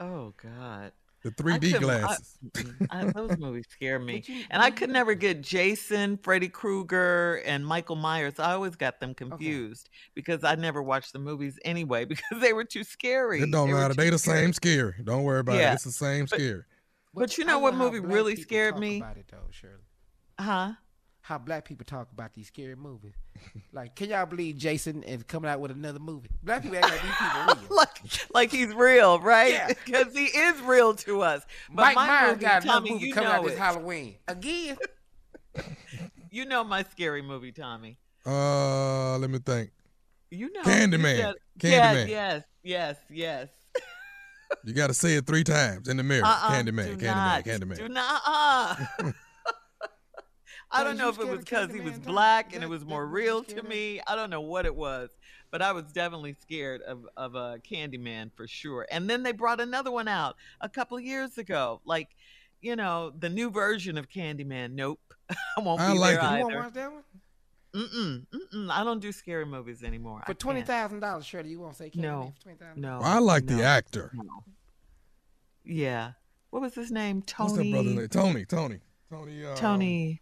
S10: Oh God.
S11: The 3D
S10: couldn't- I-
S11: glasses.
S10: mm, I, those movies scare me, and I could never get Jason, Freddy Krueger, and Michael Myers. I always got them confused because I never watched the movies anyway because they were too scary.
S11: It don't
S10: They
S11: matter. They the
S10: scary.
S11: same scary. Don't worry about
S10: Yeah.
S11: it. It's the same
S10: But-
S11: scary.
S10: But you
S2: I
S10: know what movie really
S2: people
S10: scared
S2: talk
S10: me?
S2: About it though, Shirley.
S10: Huh?
S2: How black people talk about these scary movies. Like, can y'all believe Jason is coming out with another movie? Black people act like these people real.
S10: like, like he's real, right?
S2: Yeah.
S10: Because he is real to us. But
S2: Mike
S10: my
S2: Myers
S10: movie,
S2: got another
S10: Tommy,
S2: movie coming
S10: know
S2: out this. Halloween again.
S10: You know my scary movie, Tommy.
S11: Uh, let me think.
S10: You know.
S11: Candyman.
S10: You said-
S11: Candyman.
S10: Yes, yes, yes, yes.
S11: You got to say it three times in the mirror.
S10: Uh-uh,
S11: Candyman, Candyman,
S10: not,
S11: Candyman.
S10: Do not. Uh. I don't know if it was because he was black and it was more real to me. I don't know what it was, but I was definitely scared of of uh, Candyman for sure. And then they brought another one out a couple years ago, like you know the new version of Candyman. Nope, I won't
S11: I
S10: be
S11: like
S10: there
S11: it.
S2: You
S10: either.
S2: want to watch that one?
S10: Mm-mm, mm-mm. I don't do scary movies anymore.
S2: For twenty thousand dollars, Shirley, you won't say Candyman
S10: No,
S2: for twenty thousand.
S10: no.
S11: I like the actor.
S10: no. Yeah. What was his name? Tony.
S11: What's that
S10: Tony.
S11: brother name? Tony, Tony. Tony. Uh,
S10: Tony.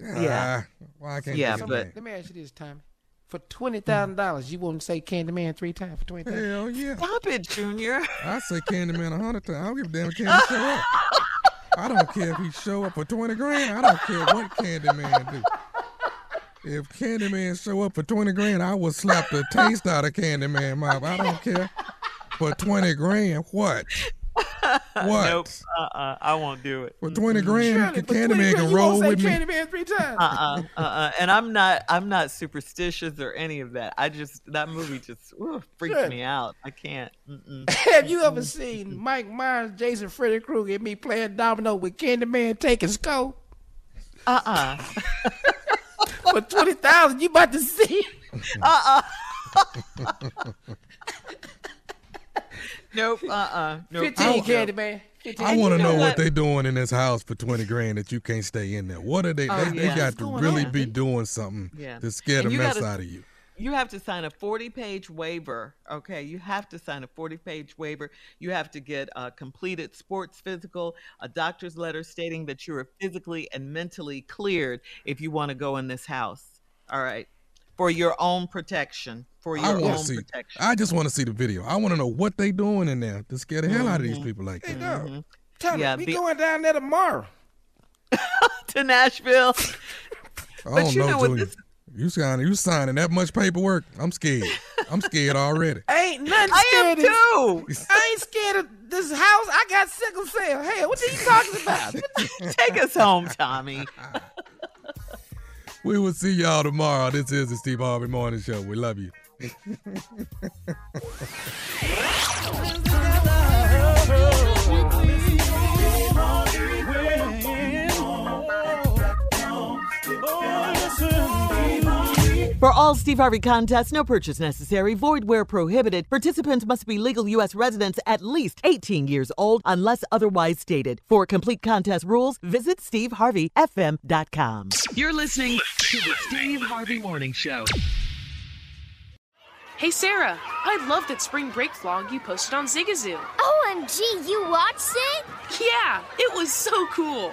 S11: Yeah.
S10: Yeah.
S11: Why I can't
S10: Yeah, but-
S2: Let me ask you this, Tommy. For twenty thousand dollars, you won't say Candyman three times for twenty thousand.
S11: Hell yeah.
S10: Stop it, Junior.
S11: I say Candyman a hundred times. I don't give a damn if Candy show up. I don't care if he show up for 20 grand. I don't care what Candyman do. If Candyman show up for 20 grand, I will slap the taste out of Candyman mouth. I don't care. For 20 grand, what? What?
S10: Nope. Uh-uh. I won't do it.
S11: For 20 grand,
S2: Shirley,
S11: the
S2: 20
S11: Candyman
S2: grand,
S11: can
S2: you
S11: roll
S2: won't say
S11: with me.
S2: Candyman three times.
S10: Uh-uh. Uh-uh. And I'm not I'm not superstitious or any of that. I just that movie just ooh, freaks
S2: Good.
S10: me out. I can't. Mm-mm.
S2: Have you ever seen Mike Myers, Jason, Freddy Krueger, and me playing domino with Candyman taking scope?
S10: Uh-uh.
S2: For twenty thousand, you about to see?
S10: Uh-uh. Nope. Uh-uh. Nope.
S2: Fifteen
S10: Nope.
S2: Candyman.
S11: I want to
S10: know
S11: know what they're doing in this house for 20 grand that you can't stay in there. What are they?
S10: Oh,
S11: they, they got to really
S10: on?
S11: be doing something
S10: Yeah.
S11: to scare
S10: And
S11: the mess
S10: gotta-
S11: out of you.
S10: You have to sign a 40 page waiver. Okay. You have to sign a 40 page waiver. You have to get a completed sports physical, a doctor's letter stating that you are physically and mentally cleared if you want to go in this house. All right. For your own protection. For
S11: I
S10: your
S11: want
S10: own
S11: see.
S10: protection.
S11: I just want to see the video. I want to know what they doing in there to scare the hell out of these
S10: Mhm.
S11: people like
S2: Hey,
S11: that.
S2: dog. Tell
S10: Yeah,
S2: me, we
S10: the-
S2: going down there tomorrow.
S10: to Nashville.
S11: I
S10: But
S11: don't
S10: you
S11: know,
S10: know what this-
S11: You signing, you signing that much paperwork? I'm scared. I'm scared already.
S2: Ain't nothing
S10: I am
S2: scared. of-
S10: too.
S2: I ain't scared of this house. I got sickle cell. Hey, what are you talking about?
S10: Take us home, Tommy.
S11: We will see y'all tomorrow. This is the Steve Harvey Morning Show. We love you.
S10: all Steve Harvey contests, no purchase necessary, void where prohibited. Participants must be legal U.S. residents at least 18 years old unless otherwise stated. For complete contest rules, visit SteveHarveyFM.com.
S9: You're listening to the Steve Harvey Morning Show.
S3: Hey Sarah, I loved that spring break vlog you posted on Zigazoo.
S4: OMG, you watched it?
S3: Yeah, it was so cool.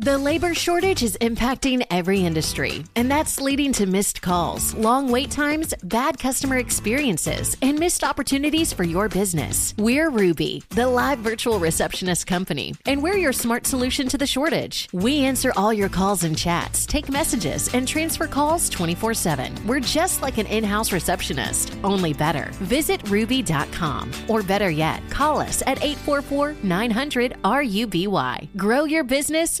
S18: The labor shortage is impacting every industry, and that's leading to missed calls, long wait times, bad customer experiences, and missed opportunities for your business. We're Ruby, the live virtual receptionist company, and we're your smart solution to the shortage. We answer all your calls and chats, take messages, and transfer calls 24 7. We're just like an in house receptionist, only better. Visit ruby.com, or better yet, call us at 844 900 RUBY. Grow your business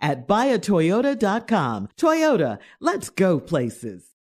S10: at buyatoyota.com. Toyota, let's go places.